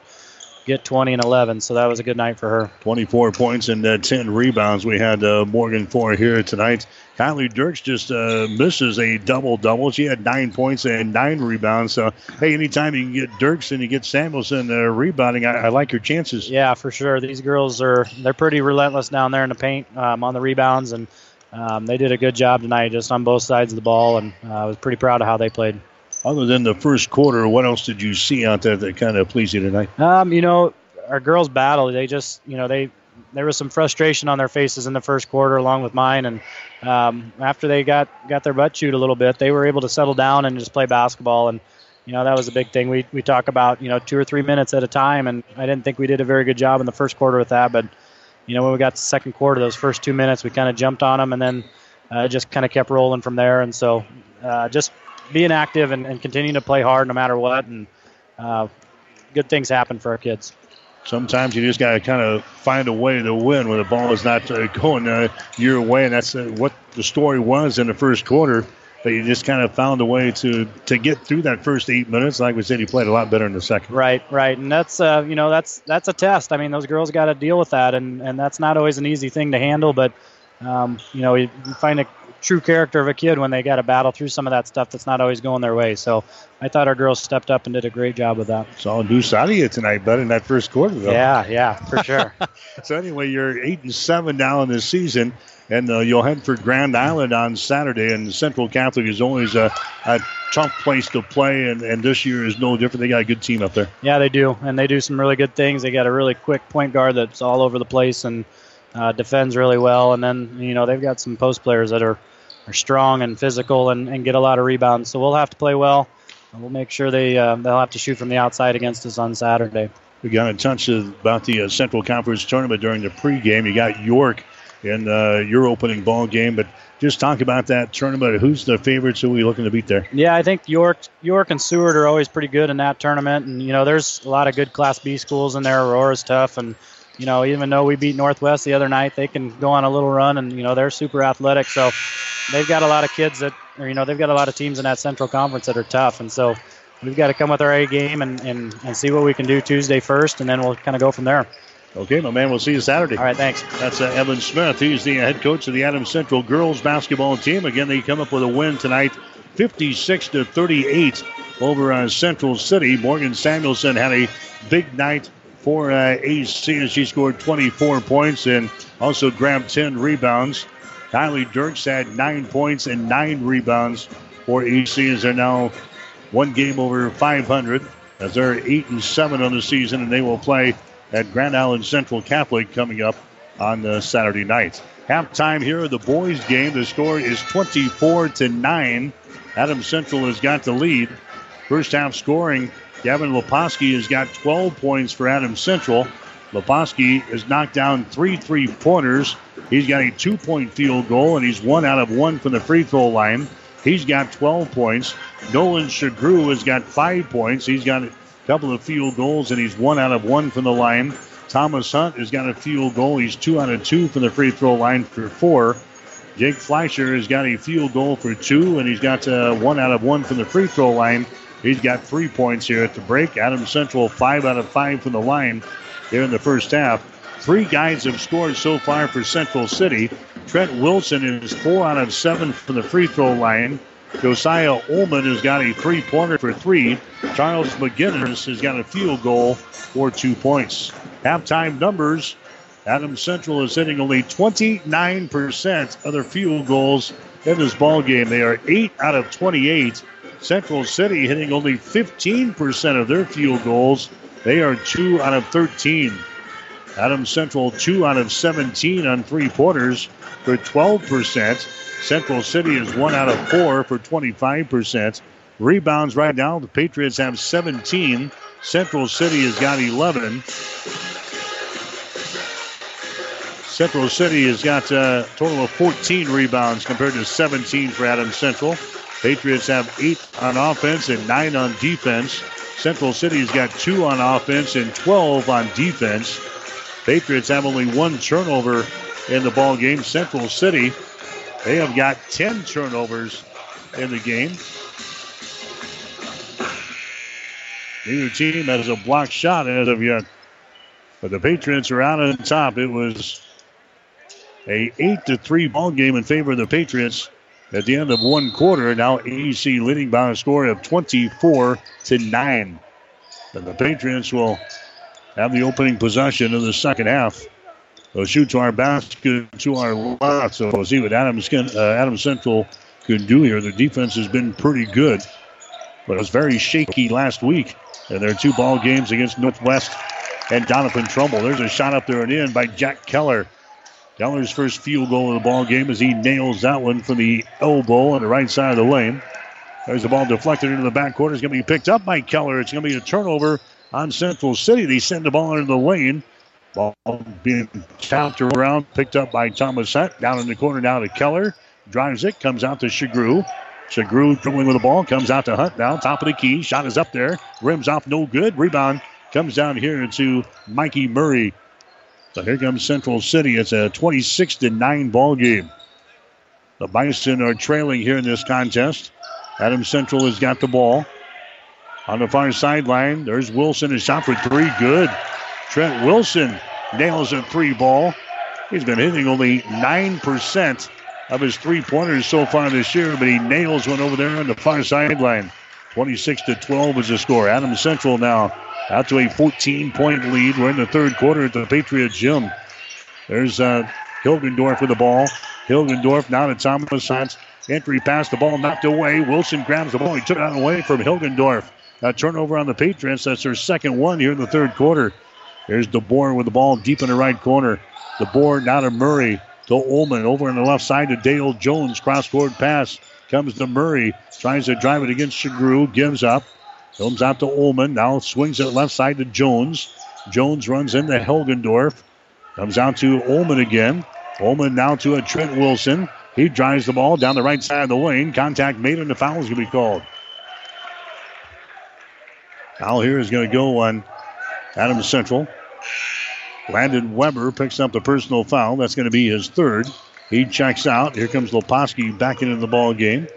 get 20 and 11. So that was a good night for her. 24 points and uh, 10 rebounds. We had uh, Morgan for here tonight. Kylie Dirks just uh, misses a double double. She had nine points and nine rebounds. So, hey, anytime you can get Dirks and you get Samuelson uh, rebounding, I, I, like your chances. Yeah, for sure. These girls are they're pretty relentless down there in the paint um, on the rebounds, and um, they did a good job tonight just on both sides of the ball. And uh, I was pretty proud of how they played. Other than the first quarter, what else did you see out there that kind of pleased you tonight? Um, you know, our girls battle. They just, you know, they there was some frustration on their faces in the first quarter, along with mine. And um, after they got got their butt chewed a little bit, they were able to settle down and just play basketball. And you know, that was a big thing. We we talk about you know two or three minutes at a time, and I didn't think we did a very good job in the first quarter with that. But you know, when we got to the second quarter, those first two minutes, we kind of jumped on them, and then uh, just kind of kept rolling from there. And so, uh, just being active and, and continuing to play hard no matter what, and uh, good things happen for our kids. Sometimes you just got to kind of find a way to win when the ball is not uh, going uh, your way, and that's uh, what the story was in the first quarter. That you just kind of found a way to to get through that first eight minutes. Like we said, you played a lot better in the second. Right, right, and that's uh, you know that's that's a test. I mean, those girls got to deal with that, and and that's not always an easy thing to handle. But um, you know, you find a true character of a kid when they got to battle through some of that stuff that's not always going their way. So I thought our girls stepped up and did a great job with that. Saw a deuce out of you tonight, bud, in that first quarter, though. Yeah, yeah, for sure. so anyway, you're eight and seven now in this season, and uh, you'll head for Grand Island on Saturday. And Central Catholic is always a, a tough place to play, and, and this year is no different. They got a good team up there. Yeah, they do, and they do some really good things. They got a really quick point guard that's all over the place and uh, defends really well, and then you know they've got some post players that are are strong and physical and, and get a lot of rebounds. So we'll have to play well. We'll make sure they uh, they'll have to shoot from the outside against us on Saturday. We got in touch about the uh, Central Conference tournament during the pregame. You got York in uh, your opening ball game, but just talk about that tournament. Who's the favorites? Who are we looking to beat there? Yeah, I think York, York and Seward are always pretty good in that tournament, and you know there's a lot of good Class B schools in there. Aurora's tough, and you know even though we beat Northwest the other night, they can go on a little run, and you know they're super athletic. So they've got a lot of kids that, or, you know, they've got a lot of teams in that Central Conference that are tough, and so we've got to come with our A game and, and, and see what we can do Tuesday first, and then we'll kind of go from there. Okay, my man. We'll see you Saturday. All right, thanks. That's uh, Evan Smith. He's the head coach of the Adams Central girls basketball team. Again, they come up with a win tonight, 56 to 38 over uh, Central City. Morgan Samuelson had a big night for uh, AC as she scored 24 points and also grabbed 10 rebounds. Kylie Dirks had nine points and nine rebounds for AC as they're now one game over 500 as they're eight and seven on the season and they will play at Grand Island Central Catholic coming up on the Saturday night. Halftime here of the boys game. The score is 24 to 9. Adam Central has got the lead. First half scoring, Gavin Leposki has got 12 points for Adams Central. Leposki has knocked down three three pointers. He's got a two point field goal, and he's one out of one from the free throw line. He's got 12 points. Nolan Shagru has got five points. He's got a couple of field goals, and he's one out of one from the line. Thomas Hunt has got a field goal. He's two out of two from the free throw line for four. Jake Fleischer has got a field goal for two, and he's got uh, one out of one from the free throw line. He's got three points here at the break. Adam Central, five out of five from the line here in the first half. Three guys have scored so far for Central City. Trent Wilson is four out of seven from the free throw line. Josiah Ullman has got a three pointer for three. Charles McGinnis has got a field goal for two points. Halftime numbers Adam Central is hitting only 29% of their field goals in this ball game. They are 8 out of 28. Central City hitting only 15% of their field goals. They are 2 out of 13. Adams Central 2 out of 17 on three pointers for 12%. Central City is 1 out of 4 for 25%. Rebounds right now, the Patriots have 17. Central City has got 11. Central City has got uh, a total of 14 rebounds compared to 17 for Adams Central. Patriots have eight on offense and nine on defense. Central City has got two on offense and 12 on defense. Patriots have only one turnover in the ball game. Central City, they have got 10 turnovers in the game. Neither team has a block shot as of yet. But the Patriots are out on top. It was a 8 to 3 ball game in favor of the Patriots at the end of one quarter. Now AEC leading by a score of 24 to 9. And the Patriots will have the opening possession of the second half. They'll shoot to our basket to our left. So we'll see what Adams, uh, Adams Central can do here. Their defense has been pretty good, but it was very shaky last week in their two ball games against Northwest and Doniphan Trumbull. There's a shot up there and in by Jack Keller. Keller's first field goal of the ball game as he nails that one from the elbow on the right side of the lane. There's the ball deflected into the backcourt. It's going to be picked up by Keller. It's going to be a turnover on Central City. They send the ball into the lane. Ball being tapped around, picked up by Thomas Hunt. Down in the corner now to Keller. Drives it, comes out to Shagru. Shagru dribbling with the ball, comes out to Hunt now. Top of the key. Shot is up there. Rims off, no good. Rebound comes down here to Mikey Murray. So here comes Central City. It's a 26 to 9 ball game. The Bison are trailing here in this contest. Adam Central has got the ball. On the far sideline, there's Wilson. A shot for three. Good. Trent Wilson nails a three ball. He's been hitting only 9% of his three pointers so far this year, but he nails one over there on the far sideline. 26 to 12 is the score. Adam Central now out to a 14 point lead. We're in the third quarter at the Patriot Gym. There's uh, Hilgendorf with the ball. Hilgendorf now to Thomas Hunt. Entry pass, the ball knocked away. Wilson grabs the ball. He took it away from Hilgendorf. A turnover on the Patriots. That's their second one here in the third quarter. There's DeBoer with the ball deep in the right corner. DeBoer now to Murray. To Ullman over on the left side to Dale Jones. Cross court pass comes to Murray. Tries to drive it against Shagru. Gives up. Comes out to Ullman. Now swings it left side to Jones. Jones runs into Hilgendorf. Comes out to Ullman again. Ullman now to a Trent Wilson. He drives the ball down the right side of the lane. Contact made and the foul is going to be called. Foul here is going to go on Adams Central. Landon Weber picks up the personal foul. That's going to be his third. He checks out. Here comes Leposki back into the ball game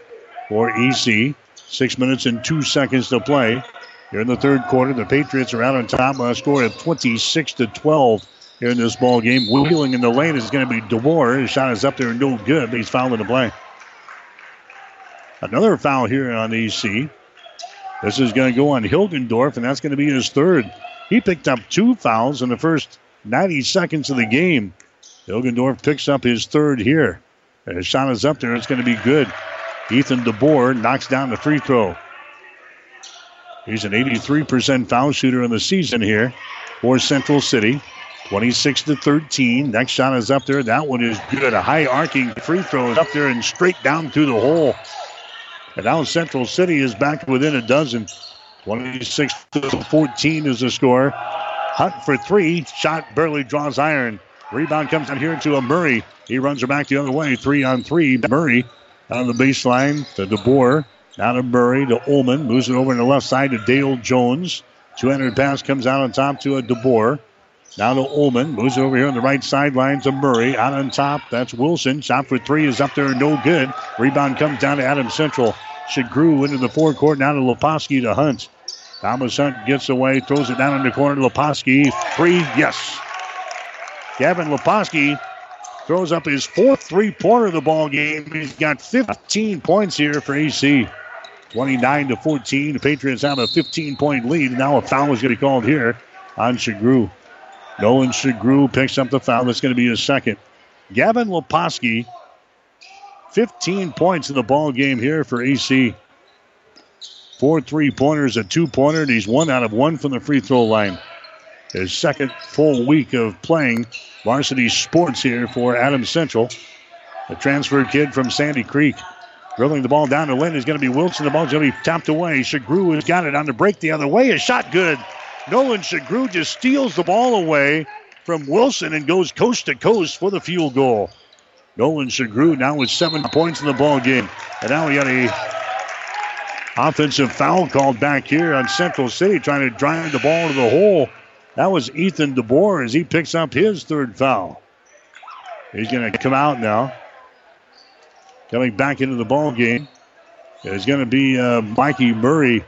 for EC. Six minutes and two seconds to play. Here in the third quarter, the Patriots are out on top by a score of 26 to 12 here in this ball game. Wheeling in the lane is going to be DeBoer. His shot is up there, and no good, but he's fouled in the play. Another foul here on EC. This is going to go on Hilgendorf, and that's going to be his third. He picked up two fouls in the first 90 seconds of the game. Hilgendorf picks up his third here. And his shot is up there. It's going to be good. Ethan DeBoer knocks down the free throw. He's an 83% foul shooter in the season here for Central City. 26 to 13. Next shot is up there. That one is good. A high arcing free throw is up there and straight down through the hole. And now Central City is back within a dozen. 26 to 14 is the score. Hunt for three. Shot barely draws iron. Rebound comes down here to a Murray. He runs her back the other way. Three on three. Murray on the baseline to DeBoer. Now to Murray to Ullman. Moves it over on the left side to Dale Jones. 200 pass comes out on top to a DeBoer. Now to Ullman. Moves it over here on the right sideline to Murray. Out on top, that's Wilson. Shot for three is up there, no good. Rebound comes down to Adams Central. Shagru into the forecourt. Now to Leposki to Hunt. Thomas Hunt gets away, throws it down in the corner to Leposki. Three, yes. Gavin Leposki throws up his fourth three-pointer of the ball game. He's got 15 points here for AC. 29 to 14. The Patriots have a 15-point lead. Now a foul is going to be called here on Shagru. Nolan Shagru picks up the foul. That's going to be his second. Gavin Leposki, 15 points in the ball game here for AC. Four three pointers, a two pointer, and he's one out of one from the free throw line. His second full week of playing varsity sports here for Adams Central. The transfer kid from Sandy Creek. Drilling the ball down the lane is going to be Wilson. The ball's going to be tapped away. Shagru has got it on the break the other way. A shot good. Nolan Shagru just steals the ball away from Wilson and goes coast to coast for the field goal. Nolan Shagru now with seven points in the ball game. And now we got a offensive foul called back here on Central City, trying to drive the ball to the hole. That was Ethan DeBoer as he picks up his third foul. He's going to come out now. Coming back into the ball game is going to be uh, Mikey Murray.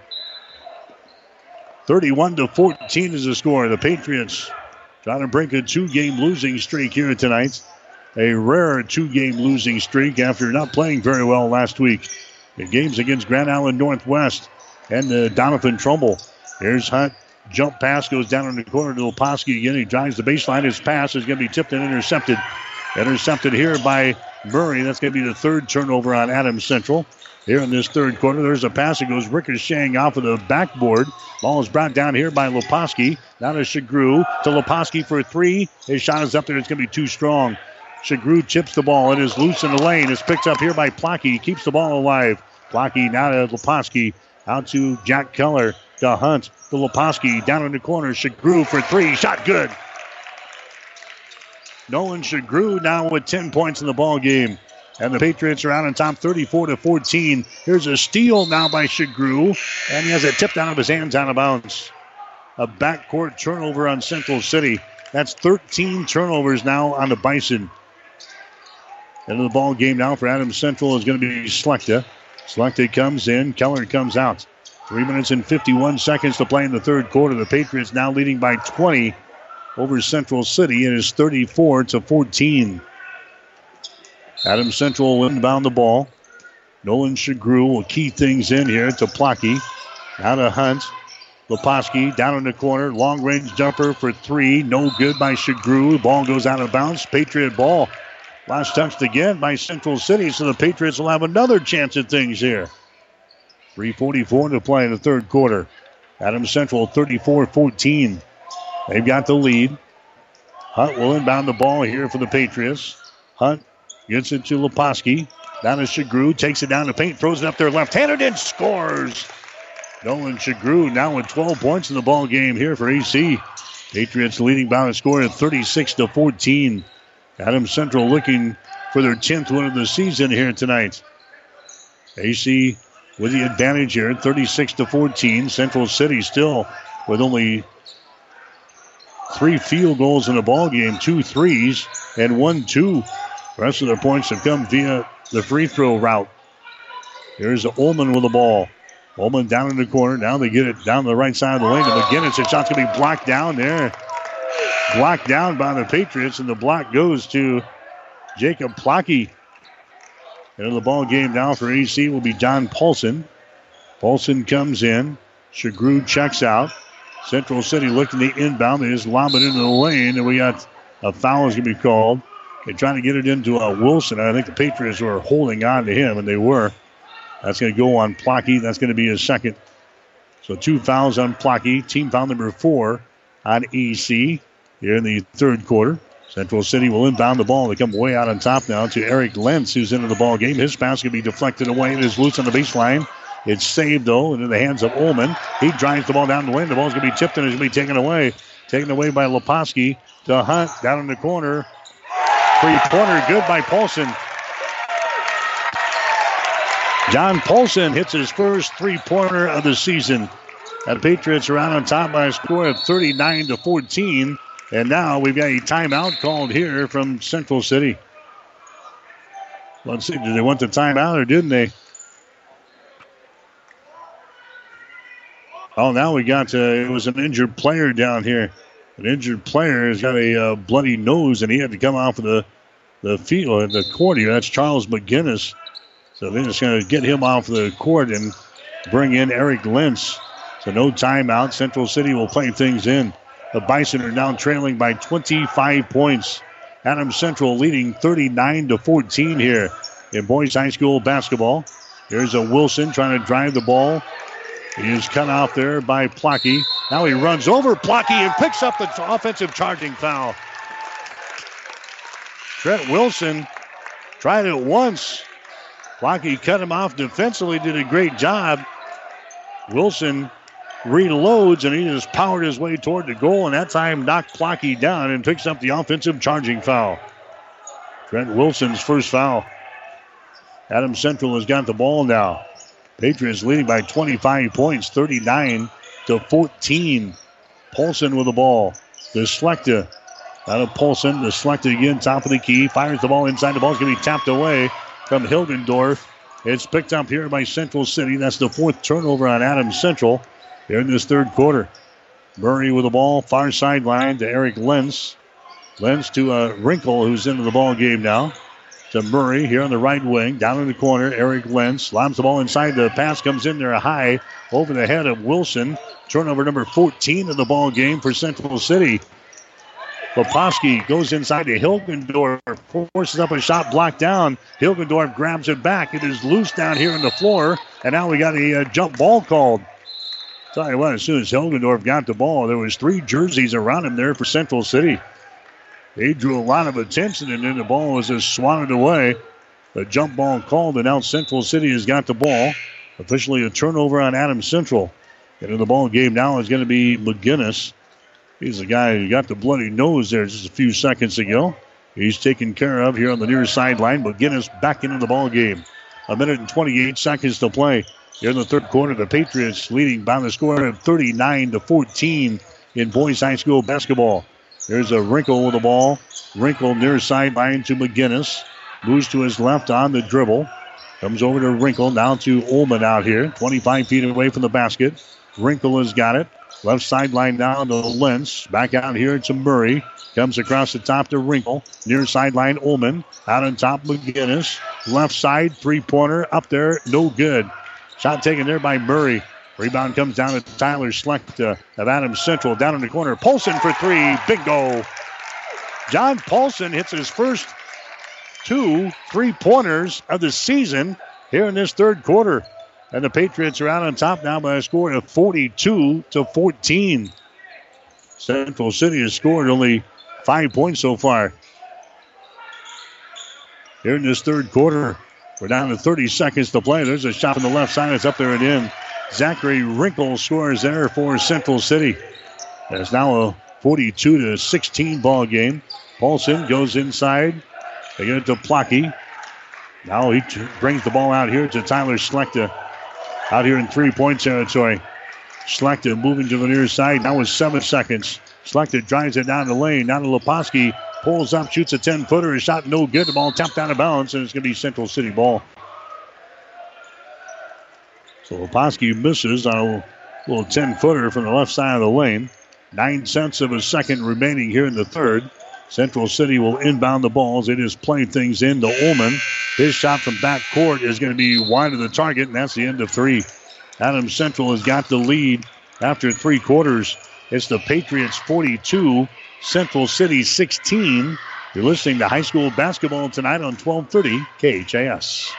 31 to 14 is the score. The Patriots trying to break a two-game losing streak here tonight. A rare two-game losing streak after not playing very well last week. The games against Grand Island Northwest and uh, Doniphan Trumbull. Here's Hunt. Jump pass goes down in the corner to Leposki again. He drives the baseline. His pass is going to be tipped and intercepted. Intercepted here by Murray. That's going to be the third turnover on Adams Central. Here in this third quarter, there's a pass that goes ricocheting off of the backboard. Ball is brought down here by Leposki. Now to Shagru. To Leposki for three. His shot is up there. It's going to be too strong. Shagru chips the ball. It is loose in the lane. It's picked up here by Plocky. Keeps the ball alive. Plocky now to Leposki. Out to Jack Keller. To Hunt. To Leposki. Down in the corner. Shagru for three. Shot good. Nolan Shagru now with 10 points in the ball game. And the Patriots are out on top 34 to 14. Here's a steal now by Shagru. And he has it tipped out of his hands out of bounds. A backcourt turnover on Central City. That's 13 turnovers now on the Bison. Into the ball game now for Adams Central is going to be Slechta. Slechta comes in. Keller comes out. Three minutes and 51 seconds to play in the third quarter. The Patriots now leading by 20 over Central City. It is 34 to 14. Adams Central will inbound the ball. Nolan Shagru will key things in here to Plocky. Now to Hunt. Leposki down in the corner. Long range jumper for three. No good by Shagru. Ball goes out of bounds. Patriot ball. Last touched again by Central City, so the Patriots will have another chance at things here. 3.44 to play in the third quarter. Adams Central 34 14. They've got the lead. Hunt will inbound the ball here for the Patriots. Hunt gets it to Leposki. Down to Shagru. Takes it down to paint. Throws it up there left handed and scores. Nolan Shagru now with 12 points in the ball game here for AC. Patriots leading by a score of 36 to 14. Adams Central looking for their 10th win of the season here tonight. AC with the advantage here, 36 to 14. Central City still with only three field goals in the ball game, two threes and one two. The rest of their points have come via the free throw route. Here's Ullman with the ball. Ullman down in the corner. Now they get it down the right side of the lane to McGinnis. The shot's going to be blocked down there. Blocked down by the Patriots, and the block goes to Jacob Plocky. Into the ball game now for AC will be John Paulson. Paulson comes in. Shagru checks out. Central City looking the inbound. They just lob it into the lane, and we got a foul is going to be called. They're trying to get it into uh, Wilson. I think the Patriots were holding on to him, and they were. That's going to go on Plocky. That's going to be his second. So two fouls on Plocky. Team foul number four on AC here in the third quarter. Central City will inbound the ball. They come way out on top now to Eric Lentz, who's into the ball game. His pass can be deflected away. It is loose on the baseline. It's saved, though, and in the hands of Ullman. He drives the ball down the lane. The ball's going to be tipped and it's to be taken away taken away by Leposki to Hunt down in the corner. Three pointer good by Paulson. John Paulson hits his first three pointer of the season. The Patriots are out on top by a score of 39 to 14. And now we've got a timeout called here from Central City. Let's see, did they want the timeout or didn't they? Oh, now we got uh, it was an injured player down here. An injured player has got a uh, bloody nose, and he had to come off of the the field, the court here. That's Charles McGinnis. So they're just going to get him off the court and bring in Eric Lentz. So no timeout. Central City will play things in. The Bison are now trailing by 25 points. Adams Central leading 39 to 14 here in boys high school basketball. Here's a Wilson trying to drive the ball. He is cut off there by Plocky. Now he runs over Plocky and picks up the offensive charging foul. Trent Wilson tried it once. Plocky cut him off defensively, did a great job. Wilson reloads and he just powered his way toward the goal, and that time knocked Plocky down and picks up the offensive charging foul. Trent Wilson's first foul. Adams Central has got the ball now. Patriots leading by 25 points, 39 to 14. Paulson with the ball. The Slechta. Out of Paulson. The Slechta again, top of the key. Fires the ball inside. The ball's going to be tapped away from Hilgendorf. It's picked up here by Central City. That's the fourth turnover on Adams Central here in this third quarter. Murray with the ball, far sideline to Eric Lentz. Lentz to uh, Wrinkle, who's into the ball game now. To Murray here on the right wing, down in the corner. Eric Lentz lobs the ball inside. The pass comes in there high over the head of Wilson. Turnover number 14 of the ball game for Central City. Leposki goes inside to Hilgendorf, forces up a shot blocked down. Hilgendorf grabs it back. It is loose down here on the floor, and now we got a uh, jump ball called. Tell you what, as soon as Hilgendorf got the ball, there was three jerseys around him there for Central City. They drew a lot of attention, and then the ball was just swatted away. A jump ball called, and now Central City has got the ball. Officially a turnover on Adams Central. And in the ball game now is going to be McGinnis. He's the guy who got the bloody nose there just a few seconds ago. He's taken care of here on the near sideline. McGinnis back into the ball game. A minute and 28 seconds to play. Here in the third quarter, the Patriots leading by the score of 39 to 14 in boys high school basketball. There's a Wrinkle with the ball. Wrinkle near sideline to McGinnis. Moves to his left on the dribble. Comes over to Wrinkle. Now to Ullman out here. 25 feet away from the basket. Wrinkle has got it. Left sideline down to Lentz. Back out here to Murray. Comes across the top to Wrinkle. Near sideline, Ullman. Out on top, McGinnis. Left side, three pointer. Up there, no good. Shot taken there by Murray. Rebound comes down to Tyler Schlecht uh, of Adams Central. Down in the corner. Paulson for three. Big goal. John Paulson hits his first two three pointers of the season here in this third quarter. And the Patriots are out on top now by a score of 42 to 14. Central City has scored only five points so far. Here in this third quarter, we're down to 30 seconds to play. There's a shot on the left side. It's up there and in. Zachary Wrinkle scores there for Central City. It's now a 42 to 16 ball game. Paulson goes inside. They get it to Plocky. Now he t- brings the ball out here to Tyler Slechta out here in three point territory. Slechta moving to the near side. Now with seven seconds. Slechta drives it down the lane. Now to Leposki. Pulls up, shoots a 10 footer. His shot no good. The ball tapped out of bounds, and it's going to be Central City ball. So Leposki misses on a little 10 footer from the left side of the lane. Nine cents of a second remaining here in the third. Central City will inbound the balls. It is playing things in into Ullman. His shot from back court is going to be wide of the target, and that's the end of three. Adams Central has got the lead after three quarters. It's the Patriots 42, Central City 16. You're listening to high school basketball tonight on 1230 KHAS.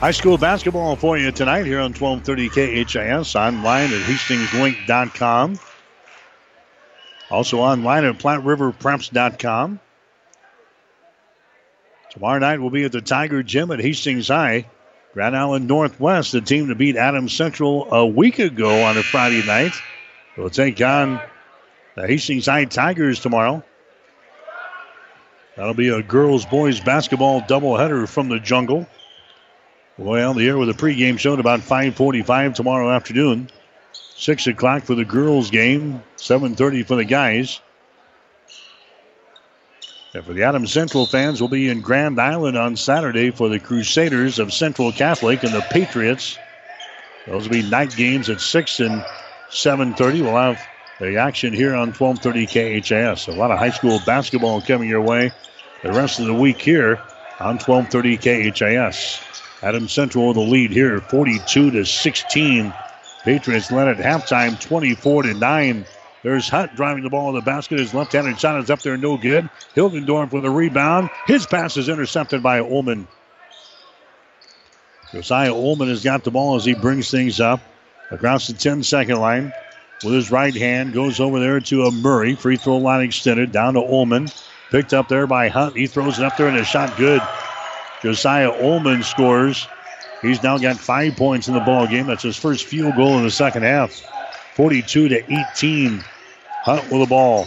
High school basketball for you tonight here on 1230 KHAS online at hastingslink.com. Also online at PlatteRiverPreps.com. Tomorrow night we'll be at the Tiger Gym at Hastings High. Grand Island Northwest, the team to beat Adams Central a week ago on a Friday night, will take on the Hastings High Tigers tomorrow. That'll be a girls boys basketball doubleheader from the jungle. Well, the air with a pregame show at about 5:45 tomorrow afternoon. Six o'clock for the girls' game. 7:30 for the guys. And for the Adams Central fans, we'll be in Grand Island on Saturday for the Crusaders of Central Catholic and the Patriots. Those will be night games at 6 and 7.30. We'll have the action here on 1230 KHAS. A lot of high school basketball coming your way the rest of the week here on 1230 KHAS. Adams Central with the lead here, 42 to 16. Patriots led at halftime, 24 to 9. There's Hunt driving the ball in the basket. His left-handed shot is up there, no good. Hilgendorf with a rebound. His pass is intercepted by Ullman. Josiah Ullman has got the ball as he brings things up across the 10-second line with his right hand. Goes over there to a Murray. Free throw line extended down to Ullman. Picked up there by Hunt. He throws it up there and a shot good. Josiah Ullman scores. He's now got five points in the ball game. That's his first field goal in the second half. 42 to 18. Hunt with the ball.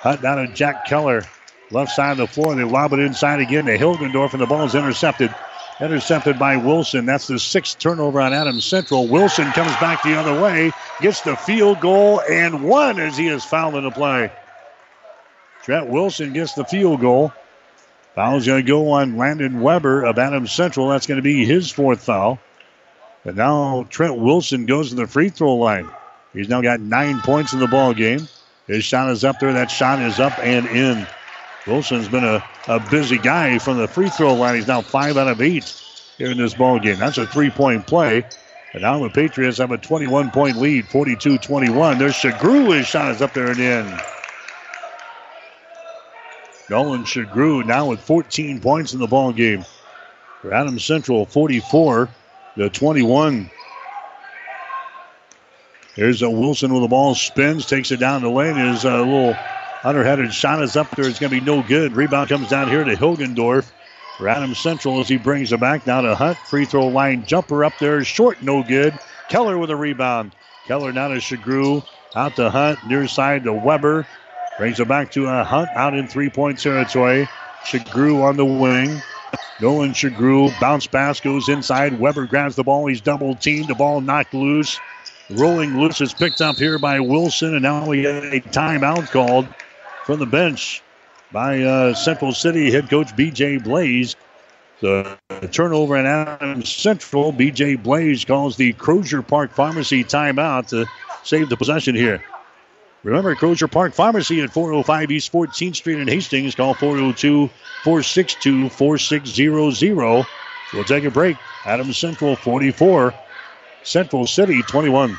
Hunt down to Jack Keller. Left side of the floor. They lob it inside again to Hilgendorf, and the ball is intercepted. Intercepted by Wilson. That's the sixth turnover on Adams Central. Wilson comes back the other way, gets the field goal, and one as he is fouled in the play. Trent Wilson gets the field goal. Foul's going to go on Landon Weber of Adams Central. That's going to be his fourth foul. And now Trent Wilson goes to the free throw line. He's now got nine points in the ball game. His shot is up there. That shot is up and in. Wilson's been a, a busy guy from the free throw line. He's now five out of eight here in this ball game. That's a three point play. And now the Patriots have a 21 point lead, 42 21. There's Shagru. His shot is up there and in. Nolan Shagru now with 14 points in the ball game. For Adams Central, 44 to 21. Here's a Wilson with the ball, spins, takes it down the lane. His a little underhanded shot is up there. It's going to be no good. Rebound comes down here to Hilgendorf for Adams Central as he brings it back down to Hunt. Free throw line jumper up there, short, no good. Keller with a rebound. Keller now to Shagru, out to Hunt, near side to Weber. Brings it back to a Hunt out in three point territory. Shagru on the wing. Nolan Shagru, bounce pass goes inside. Weber grabs the ball. He's double teamed. The ball knocked loose. Rolling loose is picked up here by Wilson, and now we get a timeout called from the bench by uh, Central City head coach B.J. Blaze. The turnover at Adams Central. B.J. Blaze calls the Crozier Park Pharmacy timeout to save the possession here. Remember, Crozier Park Pharmacy at 405 East 14th Street in Hastings. Call 402 462 4600. We'll take a break. Adams Central 44, Central City 21.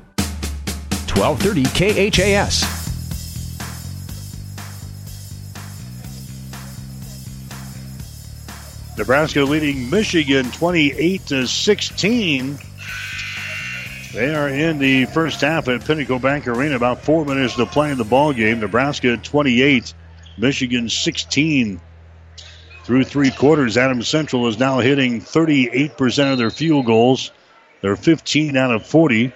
1230 KHAS. Nebraska leading Michigan 28 to 16. They are in the first half at Pinnacle Bank Arena. About four minutes to play in the ball game. Nebraska 28, Michigan 16. Through three quarters, Adams Central is now hitting 38% of their field goals. They're 15 out of 40.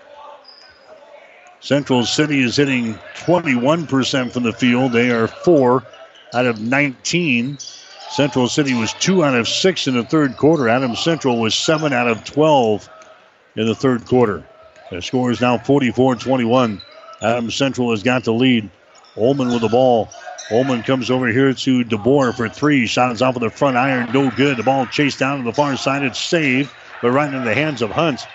Central City is hitting 21% from the field. They are 4 out of 19. Central City was 2 out of 6 in the third quarter. Adams Central was 7 out of 12 in the third quarter. The score is now 44 21. Adams Central has got the lead. Ullman with the ball. Ullman comes over here to DeBoer for three. Shot is off of the front iron. No good. The ball chased down to the far side. It's saved, but right in the hands of Hunt.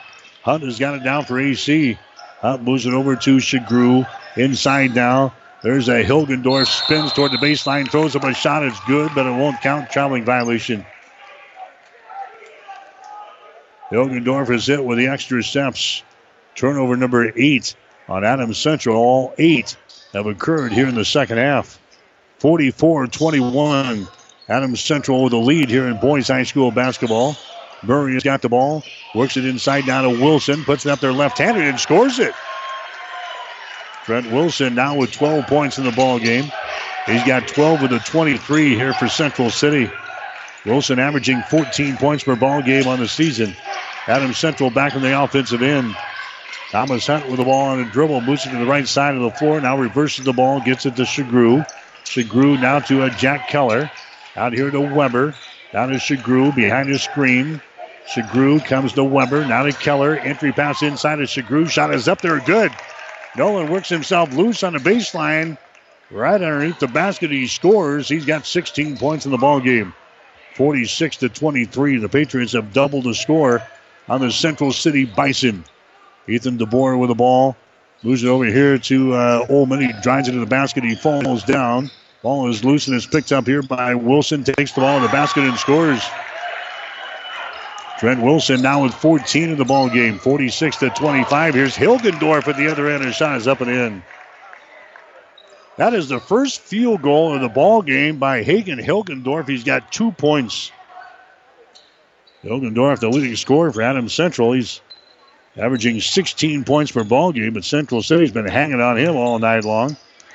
Hunt has got it down for AC. Hunt moves it over to Shagru. Inside now. There's a Hilgendorf spins toward the baseline, throws up a shot. It's good, but it won't count. Traveling violation. Hilgendorf is hit with the extra steps. Turnover number eight on Adams Central. All eight have occurred here in the second half. 44 21. Adams Central with the lead here in boys high school basketball. Murray has got the ball, works it inside down to Wilson, puts it up there left handed and scores it. Trent Wilson now with 12 points in the ball game. He's got 12 of the 23 here for Central City. Wilson averaging 14 points per ball game on the season. Adams Central back in the offensive end. Thomas Hunt with the ball on a dribble, moves it to the right side of the floor. Now reverses the ball, gets it to Shagru. Shagru now to a Jack Keller. Out here to Weber. Down to Shagru behind his screen. Shagru comes to Weber. Now to Keller. Entry pass inside of Shagru. Shot is up there. Good. Nolan works himself loose on the baseline. Right underneath the basket, he scores. He's got 16 points in the ball game. 46 to 23. The Patriots have doubled the score on the Central City Bison. Ethan DeBoer with the ball. Moves it over here to uh, Ullman. He drives it to the basket. He falls down. Ball is loose and is picked up here by Wilson. Takes the ball to the basket and scores. Trent Wilson now with 14 in the ball game, 46 to 25. Here's Hilgendorf at the other end. His shot is up and in. That is the first field goal of the ball game by Hagen Hilgendorf. He's got two points. Hilgendorf, the leading scorer for Adams Central. He's averaging 16 points per ball game, but Central City's been hanging on him all night long.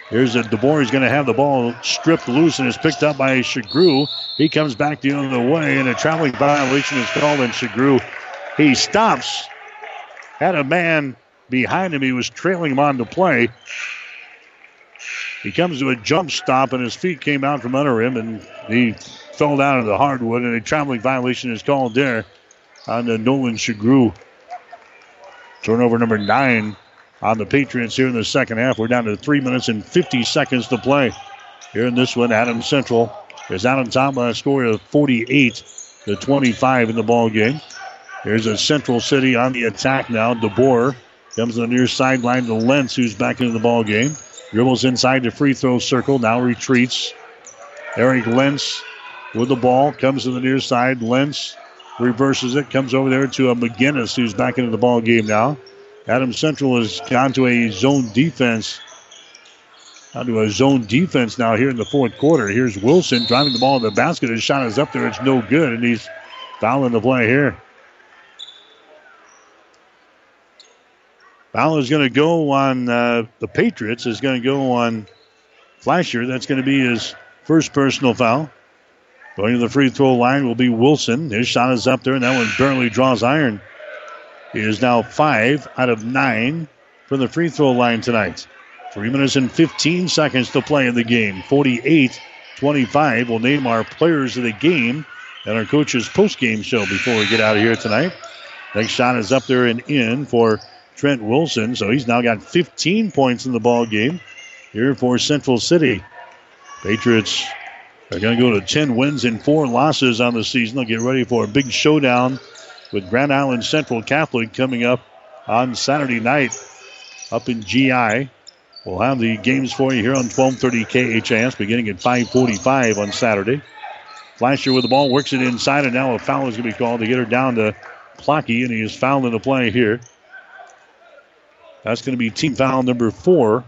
Here's a DeBoer. He's going to have the ball stripped loose and is picked up by Shagru. He comes back the other way, and a traveling violation is called And Shagru. He stops, had a man behind him. He was trailing him on the play. He comes to a jump stop, and his feet came out from under him, and he fell down to the hardwood, and a traveling violation is called there on the Nolan Shagru. Turnover number nine on the Patriots here in the second half. We're down to three minutes and 50 seconds to play. Here in this one, Adams Central is out on top by a score of 48 to 25 in the ball game. Here's a Central City on the attack now. DeBoer comes to the near sideline to Lentz, who's back into the ball game. Dribbles inside the free throw circle, now retreats. Eric Lentz with the ball comes to the near side. Lentz reverses it, comes over there to a McGinnis, who's back into the ball game now. Adams Central has gone to a zone defense. Down to a zone defense now here in the fourth quarter. Here's Wilson driving the ball to the basket. His shot is up there. It's no good, and he's fouling the play here. Foul is going to go on uh, the Patriots. Is going to go on Fleischer. That's going to be his first personal foul. Going to the free throw line will be Wilson. His shot is up there, and that one barely draws iron. He is now five out of nine from the free throw line tonight. Three minutes and 15 seconds to play in the game. 48 25. We'll name our players of the game and our coach's post game show before we get out of here tonight. Next shot is up there and in for Trent Wilson. So he's now got 15 points in the ball game here for Central City. Patriots are going to go to 10 wins and four losses on the season. They'll get ready for a big showdown with Grand Island Central Catholic coming up on Saturday night up in GI. We'll have the games for you here on 1230 KHAS beginning at 545 on Saturday. Fleischer with the ball works it inside, and now a foul is going to be called to get her down to Plocky, and he is fouled in the play here. That's going to be team foul number four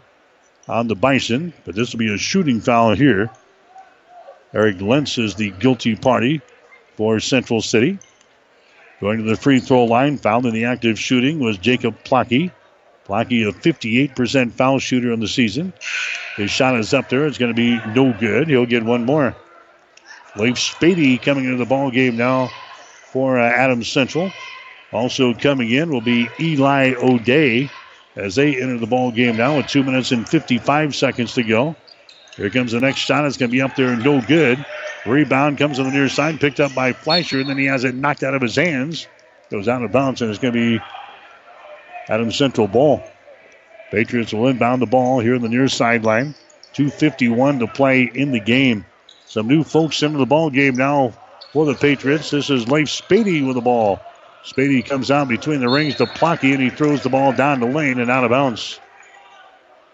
on the Bison, but this will be a shooting foul here. Eric Lentz is the guilty party for Central City. Going to the free throw line, fouled in the active shooting was Jacob Plocky Blocky, a 58% foul shooter on the season. His shot is up there. It's going to be no good. He'll get one more. Leif Spady coming into the ball game now for uh, Adams Central. Also coming in will be Eli O'Day as they enter the ball game now with two minutes and 55 seconds to go. Here comes the next shot. It's going to be up there and no good. Rebound comes on the near side, picked up by Fleischer, and then he has it knocked out of his hands. Goes out of bounds, and it's going to be Adams Central ball. Patriots will inbound the ball here in the near sideline. 2.51 to play in the game. Some new folks into the ball game now for the Patriots. This is Leif Spady with the ball. Spady comes out between the rings to Plocky, and he throws the ball down the lane and out of bounds.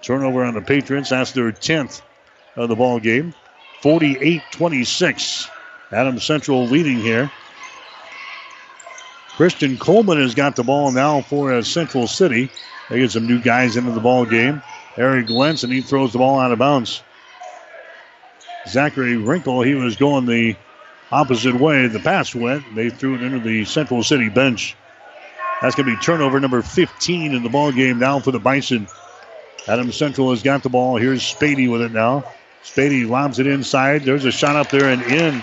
Turnover on the Patriots. That's their 10th of the ball game. 48-26. Adams Central leading here. Christian Coleman has got the ball now for uh, Central City. They get some new guys into the ball game. Eric Lentz, and he throws the ball out of bounds. Zachary Wrinkle, he was going the opposite way. The pass went. They threw it into the Central City bench. That's going to be turnover number 15 in the ball game now for the Bison. Adams Central has got the ball. Here's Spady with it now. Spady lobs it inside. There's a shot up there and in.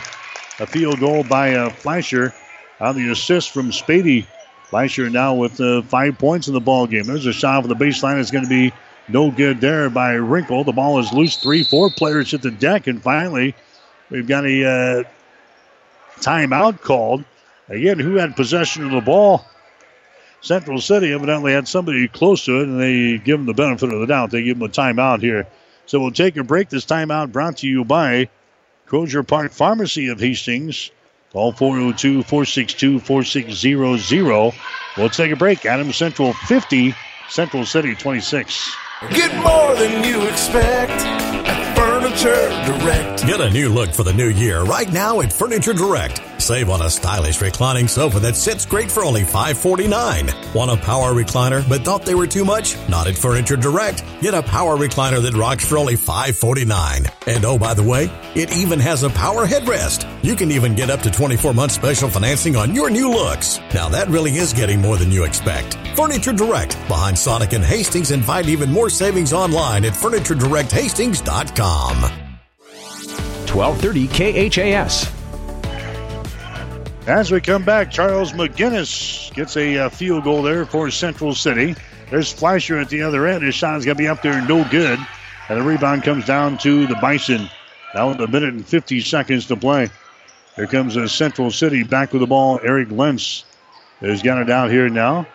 A field goal by uh, Fleischer on the assist from Spady. Fleischer now with uh, five points in the ball game. There's a shot for the baseline. It's going to be no good there by Wrinkle. The ball is loose. Three, four players at the deck, and finally, we've got a uh, timeout called. Again, who had possession of the ball? Central City evidently had somebody close to it, and they give them the benefit of the doubt. They give them a timeout here. So we'll take a break. This timeout brought to you by Crozier Park Pharmacy of Hastings. Call 402 462 4600. We'll take a break. Adams Central 50, Central City 26. Get more than you expect Furniture Direct. Get a new look for the new year right now at Furniture Direct. Save on a stylish reclining sofa that sits great for only 549. Want a power recliner but thought they were too much? Not at Furniture Direct. Get a power recliner that rocks for only 549. And oh, by the way, it even has a power headrest. You can even get up to 24 months special financing on your new looks. Now that really is getting more than you expect. Furniture Direct behind Sonic and Hastings and find even more savings online at FurnitureDirectHastings.com. 1230 KHAS. As we come back, Charles McGinnis gets a uh, field goal there for Central City. There's Fleischer at the other end. His shot is going to be up there, no good. And the rebound comes down to the Bison. Now with a minute and 50 seconds to play. Here comes a Central City back with the ball. Eric Lentz has got it out here now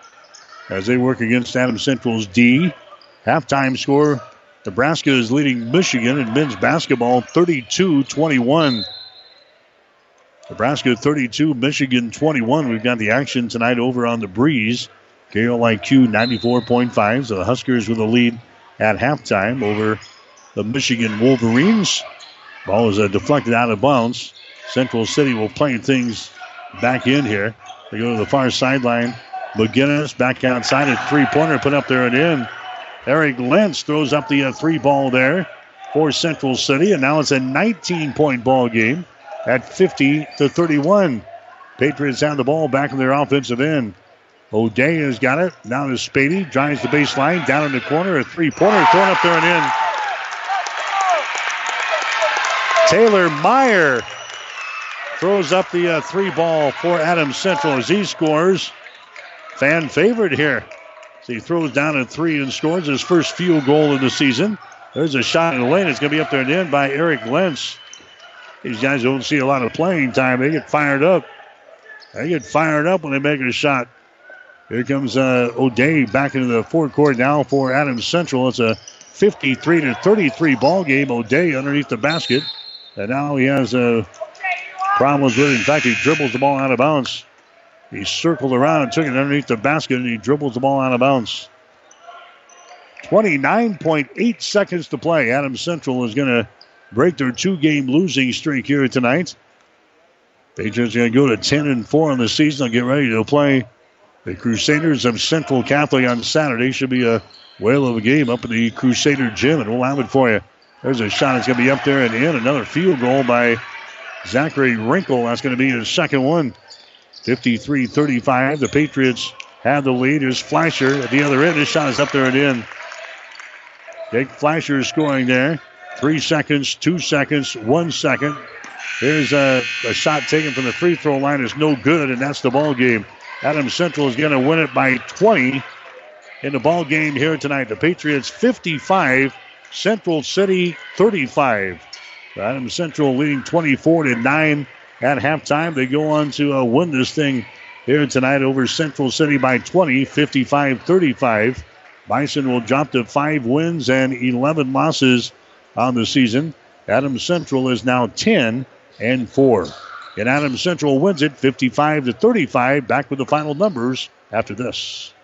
as they work against Adams Central's D. Halftime score Nebraska is leading Michigan in men's basketball 32 21. Nebraska 32, Michigan 21. We've got the action tonight over on the breeze. KLIQ 94.5. So the Huskers with a lead at halftime over the Michigan Wolverines. Ball is uh, deflected out of bounds. Central City will play things back in here. They go to the far sideline. McGinnis back outside a three pointer put up there and in. Eric Lentz throws up the uh, three ball there for Central City, and now it's a 19 point ball game at 50 to 31. Patriots have the ball back in their offensive end. O'Day has got it. Now to Spady. Drives the baseline. Down in the corner. A three pointer thrown up there and in. Taylor Meyer throws up the uh, three ball for Adams Central as he scores. Fan favorite here. So he throws down a three and scores his first field goal of the season. There's a shot in the lane. It's going to be up there and in by Eric Lentz. These guys don't see a lot of playing time. They get fired up. They get fired up when they make a shot. Here comes uh, O'Day back into the forecourt now for Adams Central. It's a 53 to 33 ball game. O'Day underneath the basket. And now he has uh, problems with it. In fact, he dribbles the ball out of bounds. He circled around and took it underneath the basket, and he dribbles the ball out of bounds. 29.8 seconds to play. Adams Central is going to break their two game losing streak here tonight. Patriots going to go to 10 and 4 in the season. They'll get ready to play the Crusaders of Central Catholic on Saturday. Should be a whale of a game up at the Crusader Gym, and we'll have it for you. There's a shot. It's going to be up there and in. Another field goal by Zachary Wrinkle. That's going to be his second one. 53 35. The Patriots have the lead. Here's Fleischer at the other end. His shot is up there and in. Jake Fleischer is scoring there. Three seconds, two seconds, one second. Here's a, a shot taken from the free throw line is no good, and that's the ball game. Adams Central is going to win it by 20 in the ball game here tonight. The Patriots 55, Central City 35. Adams Central leading 24 to 9 at halftime. They go on to uh, win this thing here tonight over Central City by 20, 55 35. Bison will drop to five wins and 11 losses on the season. Adams Central is now 10 and 4. And Adams Central wins it 55 to 35. Back with the final numbers after this.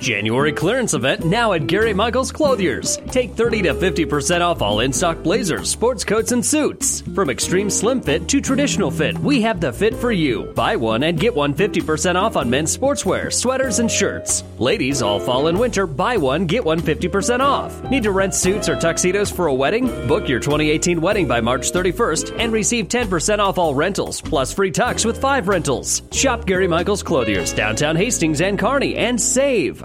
January clearance event now at Gary Michaels Clothiers. Take 30 to 50% off all in stock blazers, sports coats, and suits. From extreme slim fit to traditional fit, we have the fit for you. Buy one and get one 50% off on men's sportswear, sweaters, and shirts. Ladies, all fall and winter, buy one, get one 50% off. Need to rent suits or tuxedos for a wedding? Book your 2018 wedding by March 31st and receive 10% off all rentals, plus free tux with five rentals. Shop Gary Michaels Clothiers, downtown Hastings and Kearney, and save.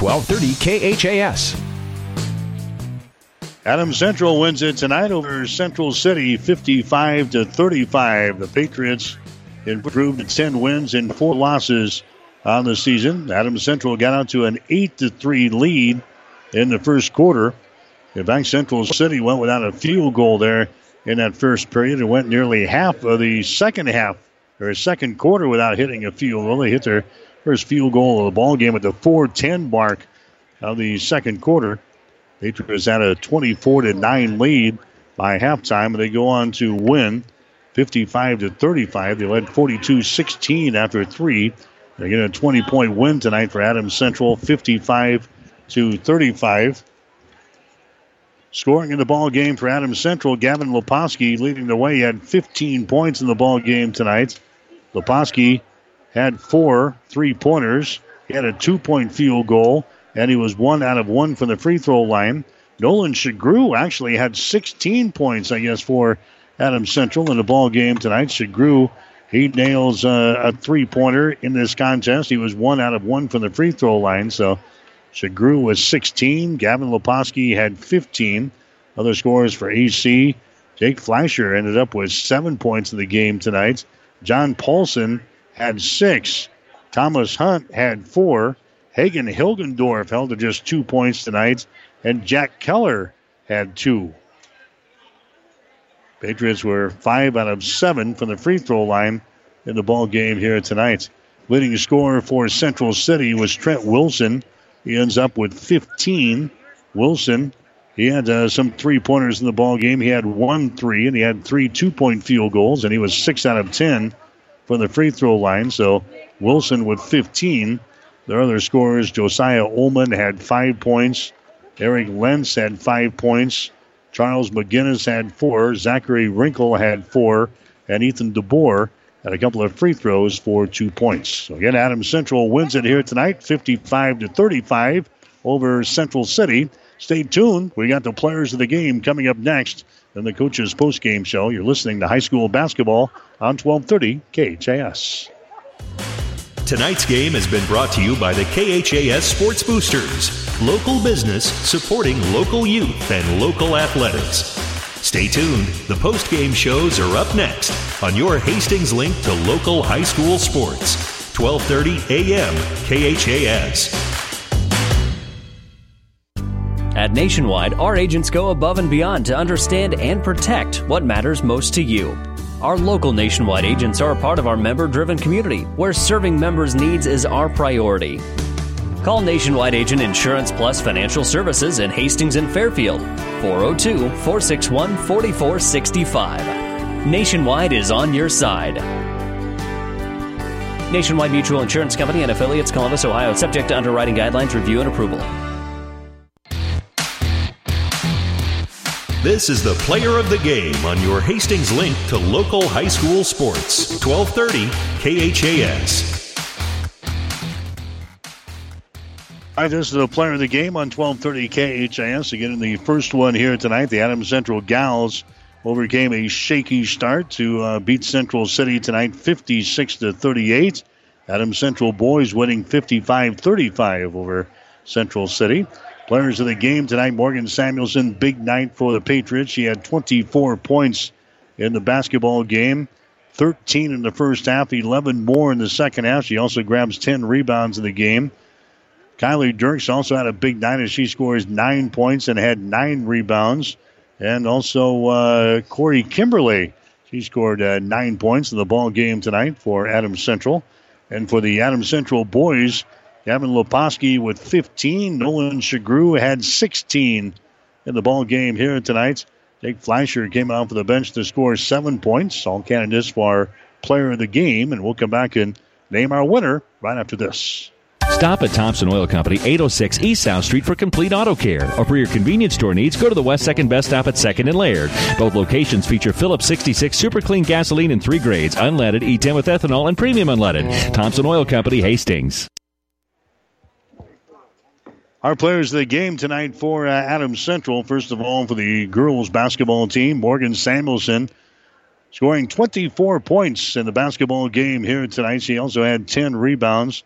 1230 KHAS. Adams Central wins it tonight over Central City 55 to 35. The Patriots improved to 10 wins and 4 losses on the season. Adams Central got out to an 8 to 3 lead in the first quarter. In fact, Central City went without a field goal there in that first period It went nearly half of the second half or second quarter without hitting a field goal. They hit their first field goal of the ball game at the 4:10 mark of the second quarter. Patriots had a 24 to 9 lead by halftime, and they go on to win 55 to 35. They led 42-16 after three. They get a 20 point win tonight for Adams Central, 55 to 35. Scoring in the ball game for Adams Central, Gavin Leposki leading the way. He had 15 points in the ball game tonight. Leposki had four three pointers. He had a two point field goal, and he was one out of one from the free throw line. Nolan Shagru actually had 16 points, I guess, for Adams Central in the ball game tonight. Shagru, he nails uh, a three pointer in this contest. He was one out of one from the free throw line. So Shagru was 16. Gavin Leposki had 15. Other scores for AC. Jake Fleischer ended up with seven points in the game tonight. John Paulson had six. Thomas Hunt had four. Hagen Hilgendorf held to just two points tonight. And Jack Keller had two. Patriots were five out of seven from the free throw line in the ball game here tonight. Leading scorer for Central City was Trent Wilson. He ends up with 15. Wilson, he had uh, some three pointers in the ball game. He had one three, and he had three two point field goals, and he was six out of ten from the free throw line. So Wilson with 15. Their other scorers, Josiah Ullman had five points. Eric Lentz had five points. Charles McGinnis had four. Zachary Wrinkle had four. And Ethan DeBoer had a couple of free throws for two points. So again, Adams Central wins it here tonight, 55 to 35 over Central City. Stay tuned. We got the players of the game coming up next in the coaches post game show. You're listening to high school basketball on 1230 KHAS. Tonight's game has been brought to you by the KHAS Sports Boosters, local business supporting local youth and local athletics. Stay tuned. The post game shows are up next on your Hastings link to local high school sports. 1230 AM KHAS. At Nationwide, our agents go above and beyond to understand and protect what matters most to you. Our local Nationwide agents are a part of our member driven community where serving members' needs is our priority. Call Nationwide Agent Insurance Plus Financial Services in Hastings and Fairfield 402 461 4465. Nationwide is on your side. Nationwide Mutual Insurance Company and affiliates, Columbus, Ohio, subject to underwriting guidelines, review, and approval. This is the player of the game on your Hastings link to local high school sports. 1230 KHAS. Hi, this is the player of the game on 1230 KHAS. Again, in the first one here tonight, the Adams Central Gals overcame a shaky start to uh, beat Central City tonight 56 to 38. Adams Central boys winning 55-35 over Central City. Players of the game tonight, Morgan Samuelson, big night for the Patriots. She had 24 points in the basketball game, 13 in the first half, 11 more in the second half. She also grabs 10 rebounds in the game. Kylie Dirks also had a big night as she scores nine points and had nine rebounds. And also uh, Corey Kimberly, she scored uh, nine points in the ball game tonight for Adams Central. And for the Adams Central boys, Gavin Leposki with 15. Nolan Shagru had 16 in the ball game here tonight. Jake Fleischer came out for the bench to score seven points. All candidates for player of the game. And we'll come back and name our winner right after this. Stop at Thompson Oil Company, 806 East South Street for complete auto care. Or for your convenience store needs, go to the West 2nd Best Stop at 2nd and Laird. Both locations feature Phillips 66 super clean gasoline in three grades, unleaded, E10 with ethanol, and premium unleaded. Thompson Oil Company, Hastings. Our players of the game tonight for uh, Adams Central. First of all, for the girls basketball team, Morgan Samuelson scoring 24 points in the basketball game here tonight. She also had 10 rebounds.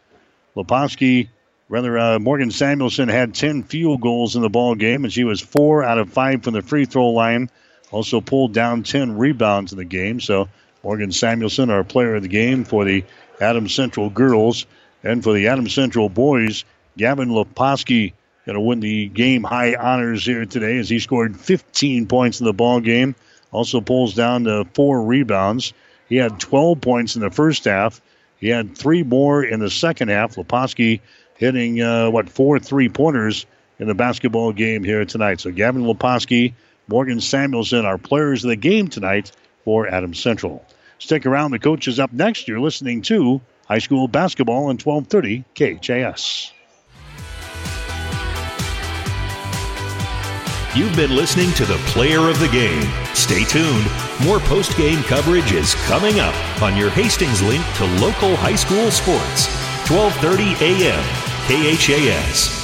Leposki, rather, uh, Morgan Samuelson had 10 field goals in the ball game, and she was four out of five from the free throw line. Also pulled down 10 rebounds in the game. So Morgan Samuelson, our player of the game for the Adams Central girls, and for the Adams Central boys, Gavin Leposki going to win the game high honors here today as he scored 15 points in the ball game. Also pulls down to four rebounds. He had 12 points in the first half. He had three more in the second half. Leposki hitting, uh, what, four three pointers in the basketball game here tonight. So Gavin Leposki, Morgan Samuelson, our players of the game tonight for Adams Central. Stick around. The coach is up next. You're listening to high school basketball on 1230 KHAS. You've been listening to the player of the game. Stay tuned. More post game coverage is coming up on your Hastings link to local high school sports. 1230 AM, KHAS.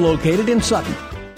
located in Sutton.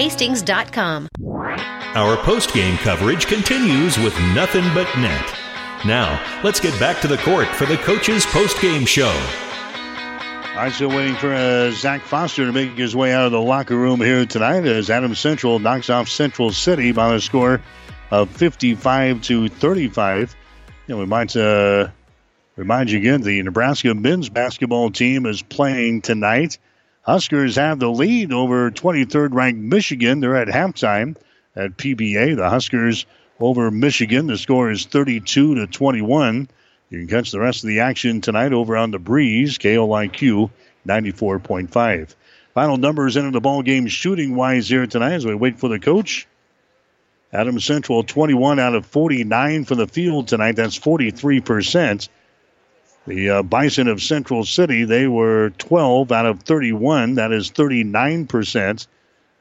hastings.com. Our post game coverage continues with nothing but net. Now, let's get back to the court for the coach's post game show. I'm still waiting for uh, Zach Foster to make his way out of the locker room here tonight as Adam Central knocks off Central City by a score of 55 to 35. And we might uh, remind you again the Nebraska men's basketball team is playing tonight. Huskers have the lead over 23rd ranked Michigan. They're at halftime at PBA. The Huskers over Michigan. The score is 32 to 21. You can catch the rest of the action tonight over on the Breeze, KOIQ 94.5. Final numbers into the ball game shooting wise here tonight as we wait for the coach. Adams Central 21 out of 49 for the field tonight. That's 43%. The uh, Bison of Central City, they were 12 out of 31. That is 39%.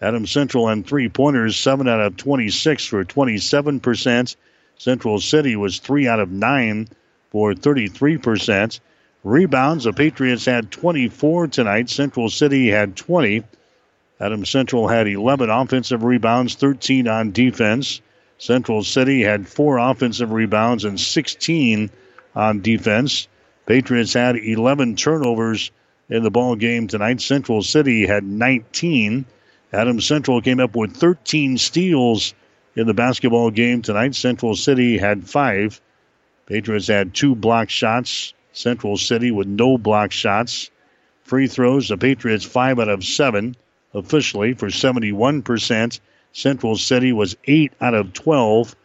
Adam Central on three pointers, 7 out of 26 for 27%. Central City was 3 out of 9 for 33%. Rebounds, the Patriots had 24 tonight. Central City had 20. Adam Central had 11 offensive rebounds, 13 on defense. Central City had four offensive rebounds and 16 on defense. Patriots had 11 turnovers in the ball game tonight. Central City had 19. Adams Central came up with 13 steals in the basketball game tonight. Central City had five. Patriots had two block shots. Central City with no block shots. Free throws, the Patriots five out of seven officially for 71%. Central City was 8 out of 12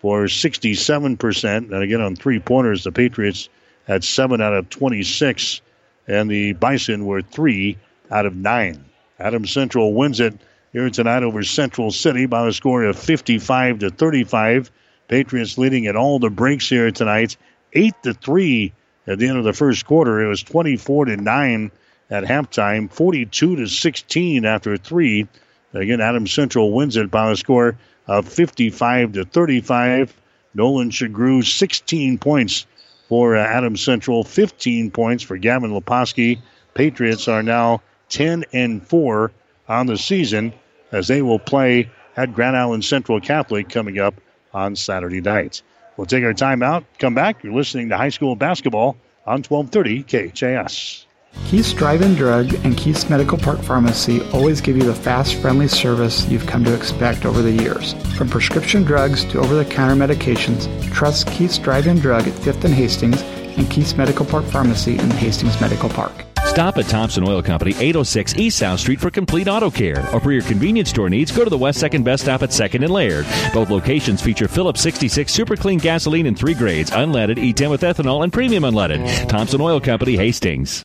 for 67%. And again, on three pointers, the Patriots had 7 out of 26, and the Bison were 3 out of 9. Adams Central wins it here tonight over Central City by a score of 55 to 35. Patriots leading at all the breaks here tonight, 8 to 3 at the end of the first quarter. It was 24 to 9 at halftime, 42 to 16 after three. Again, Adams Central wins it by a score of 55 to 35. Nolan Shagru, 16 points for uh, Adams Central, 15 points for Gavin Leposki. Patriots are now 10 and 4 on the season as they will play at Grand Island Central Catholic coming up on Saturday night. We'll take our time out, come back. You're listening to high school basketball on 1230 KHAS. Keith's Drive-In Drug and Keith's Medical Park Pharmacy always give you the fast, friendly service you've come to expect over the years. From prescription drugs to over-the-counter medications, trust Keith's Drive-In Drug at 5th and Hastings and Keith's Medical Park Pharmacy in Hastings Medical Park. Stop at Thompson Oil Company, 806 East South Street for complete auto care. Or for your convenience store needs, go to the West 2nd Best Stop at 2nd and Laird. Both locations feature Phillips 66 super clean gasoline in three grades, unleaded, E10 with ethanol, and premium unleaded. Thompson Oil Company, Hastings.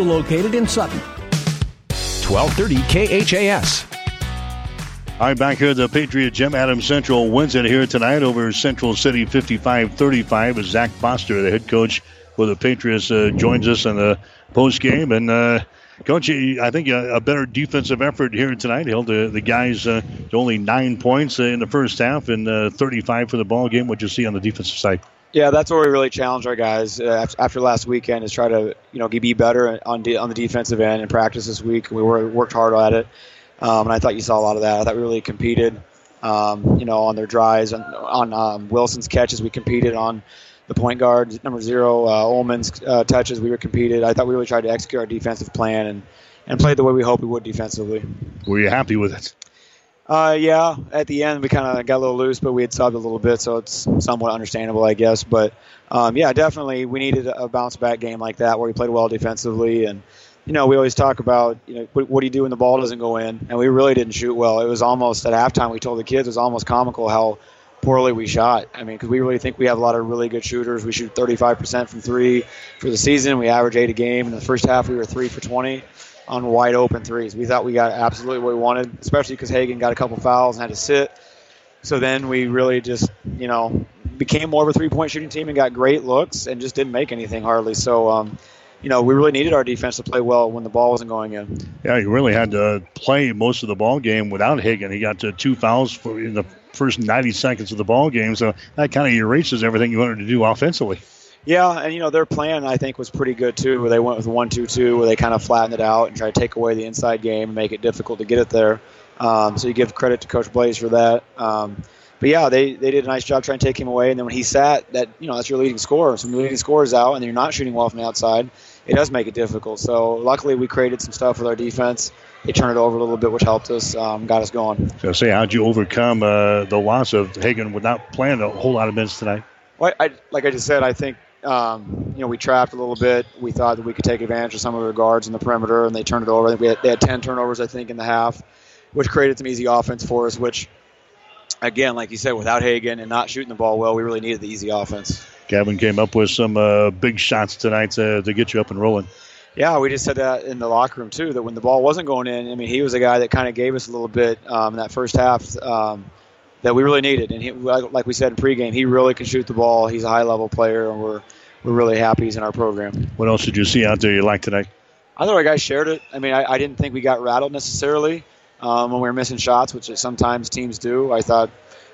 located in Sutton. 1230 KHAS. All right, back here at the Patriot Gym, Adams Central wins it here tonight over Central City 55 35 as Zach Foster, the head coach for the Patriots, uh, joins us in the post game. And, uh, Coach, I think a, a, better defensive effort here tonight held the, the guys uh, to only nine points in the first half and uh, 35 for the ball game. What you see on the defensive side? Yeah, that's where we really challenge our guys uh, after last weekend is try to you know be better on de- on the defensive end in practice this week. We were, worked hard at it, um, and I thought you saw a lot of that. I thought we really competed, um, you know, on their drives and on um, Wilson's catches. We competed on the point guard number zero uh, Ullman's uh, touches. We were competed. I thought we really tried to execute our defensive plan and and played the way we hoped we would defensively. Were you happy with it? Uh, yeah, at the end we kind of got a little loose, but we had subbed a little bit, so it's somewhat understandable, I guess. But um, yeah, definitely we needed a bounce back game like that where we played well defensively, and you know we always talk about you know what, what do you do when the ball doesn't go in, and we really didn't shoot well. It was almost at halftime we told the kids it was almost comical how poorly we shot. I mean, because we really think we have a lot of really good shooters. We shoot 35% from three for the season. We average eight a game. In the first half, we were three for 20 on wide open threes. We thought we got absolutely what we wanted, especially because Hagen got a couple fouls and had to sit. So then we really just, you know, became more of a three point shooting team and got great looks and just didn't make anything hardly. So, um, you know, we really needed our defense to play well when the ball wasn't going in. Yeah, you really had to play most of the ball game without Hagen. He got to two fouls for in the first 90 seconds of the ball game, so that kind of erases everything you wanted to do offensively. Yeah, and you know their plan I think was pretty good too, where they went with one two two, where they kind of flattened it out and tried to take away the inside game and make it difficult to get it there. Um, so you give credit to Coach Blaze for that. Um, but yeah, they, they did a nice job trying to take him away. And then when he sat, that you know that's your leading scorer. So when your leading scorer is out and you're not shooting well from the outside, it does make it difficult. So luckily we created some stuff with our defense. They turned it over a little bit, which helped us, um, got us going. So say, how'd you overcome uh, the loss of Hagen without playing a whole lot of minutes tonight? Well, I, like I just said, I think um, you know we trapped a little bit. We thought that we could take advantage of some of the guards in the perimeter, and they turned it over. I think we had, they had 10 turnovers, I think, in the half, which created some easy offense for us. Which, again, like you said, without Hagen and not shooting the ball well, we really needed the easy offense. Gavin came up with some uh, big shots tonight to, to get you up and rolling. Yeah, we just said that in the locker room too. That when the ball wasn't going in, I mean, he was a guy that kind of gave us a little bit um, in that first half um, that we really needed. And he, like we said in pregame, he really can shoot the ball. He's a high level player, and we're we're really happy he's in our program. What else did you see out there you liked today? I thought our guys shared it. I mean, I, I didn't think we got rattled necessarily um, when we were missing shots, which sometimes teams do. I thought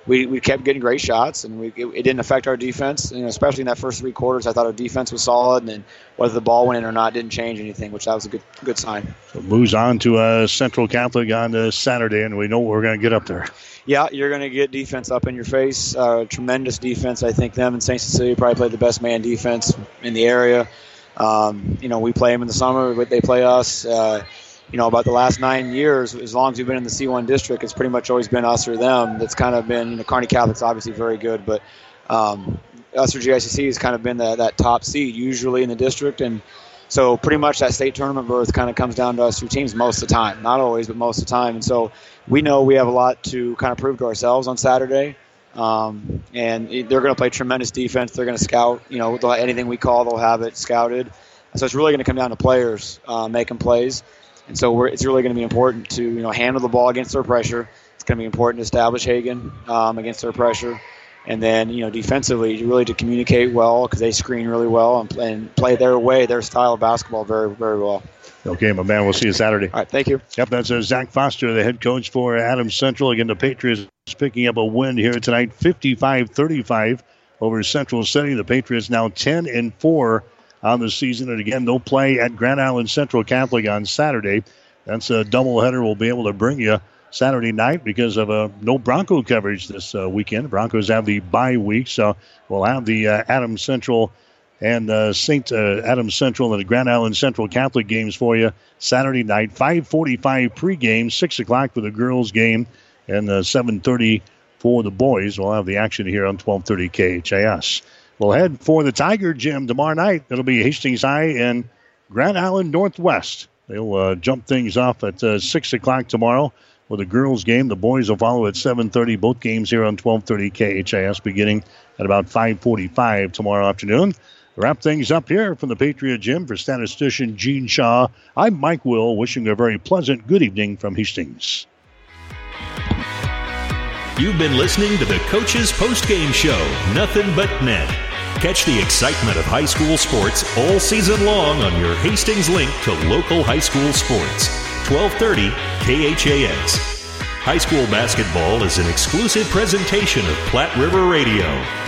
we, we kept getting great shots, and we, it, it didn't affect our defense. You know, especially in that first three quarters, I thought our defense was solid, and then whether the ball went in or not didn't change anything, which that was a good good sign. So moves on to uh, Central Catholic on uh, Saturday, and we know what we're going to get up there. Yeah, you're going to get defense up in your face. Uh, tremendous defense. I think them and St. Cecilia probably play the best man defense in the area. Um, you know, we play them in the summer, but they play us. Uh, you know, about the last nine years, as long as we've been in the C1 district, it's pretty much always been us or them. That's kind of been, you know, Kearney Catholic's obviously very good, but um, us or GICC has kind of been the, that top seed usually in the district. And so pretty much that state tournament berth kind of comes down to us two teams most of the time. Not always, but most of the time. And so we know we have a lot to kind of prove to ourselves on Saturday. Um, and they're going to play tremendous defense. They're going to scout, you know, anything we call, they'll have it scouted. So it's really going to come down to players uh, making plays. And so it's really going to be important to you know handle the ball against their pressure. It's going to be important to establish Hagen um, against their pressure, and then you know defensively really to communicate well because they screen really well and, and, play their way, their style of basketball very very well. Okay, my man. We'll see you Saturday. All right, thank you. Yep, that's uh, Zach Foster, the head coach for Adams Central. Again, the Patriots picking up a win here tonight, 55-35 over Central City. The Patriots now 10 and four on the season. And again, they'll play at Grand Island Central Catholic on Saturday. That's a doubleheader we'll be able to bring you Saturday night because of uh, no Bronco coverage this uh, weekend. Broncos have the bye week, so we'll have the uh, Adams Central and uh, St. Uh, Adams Central and the Grand Island Central Catholic games for you Saturday night. 5:45 pregame, six o'clock for the girls' game, and 7:30 uh, for the boys. We'll have the action here on 12:30 KHAS. We'll head for the Tiger Gym tomorrow night. It'll be Hastings High and Grand Island Northwest. They'll uh, jump things off at uh, six o'clock tomorrow with the girls' game. The boys will follow at 7:30. Both games here on 12:30 KHAS, beginning at about 5:45 tomorrow afternoon. Wrap things up here from the Patriot Gym for statistician Gene Shaw. I'm Mike Will, wishing a very pleasant good evening from Hastings. You've been listening to the Coach's Post Game Show, Nothing But Net. Catch the excitement of high school sports all season long on your Hastings link to local high school sports. 1230 KHAS. High school basketball is an exclusive presentation of Platte River Radio.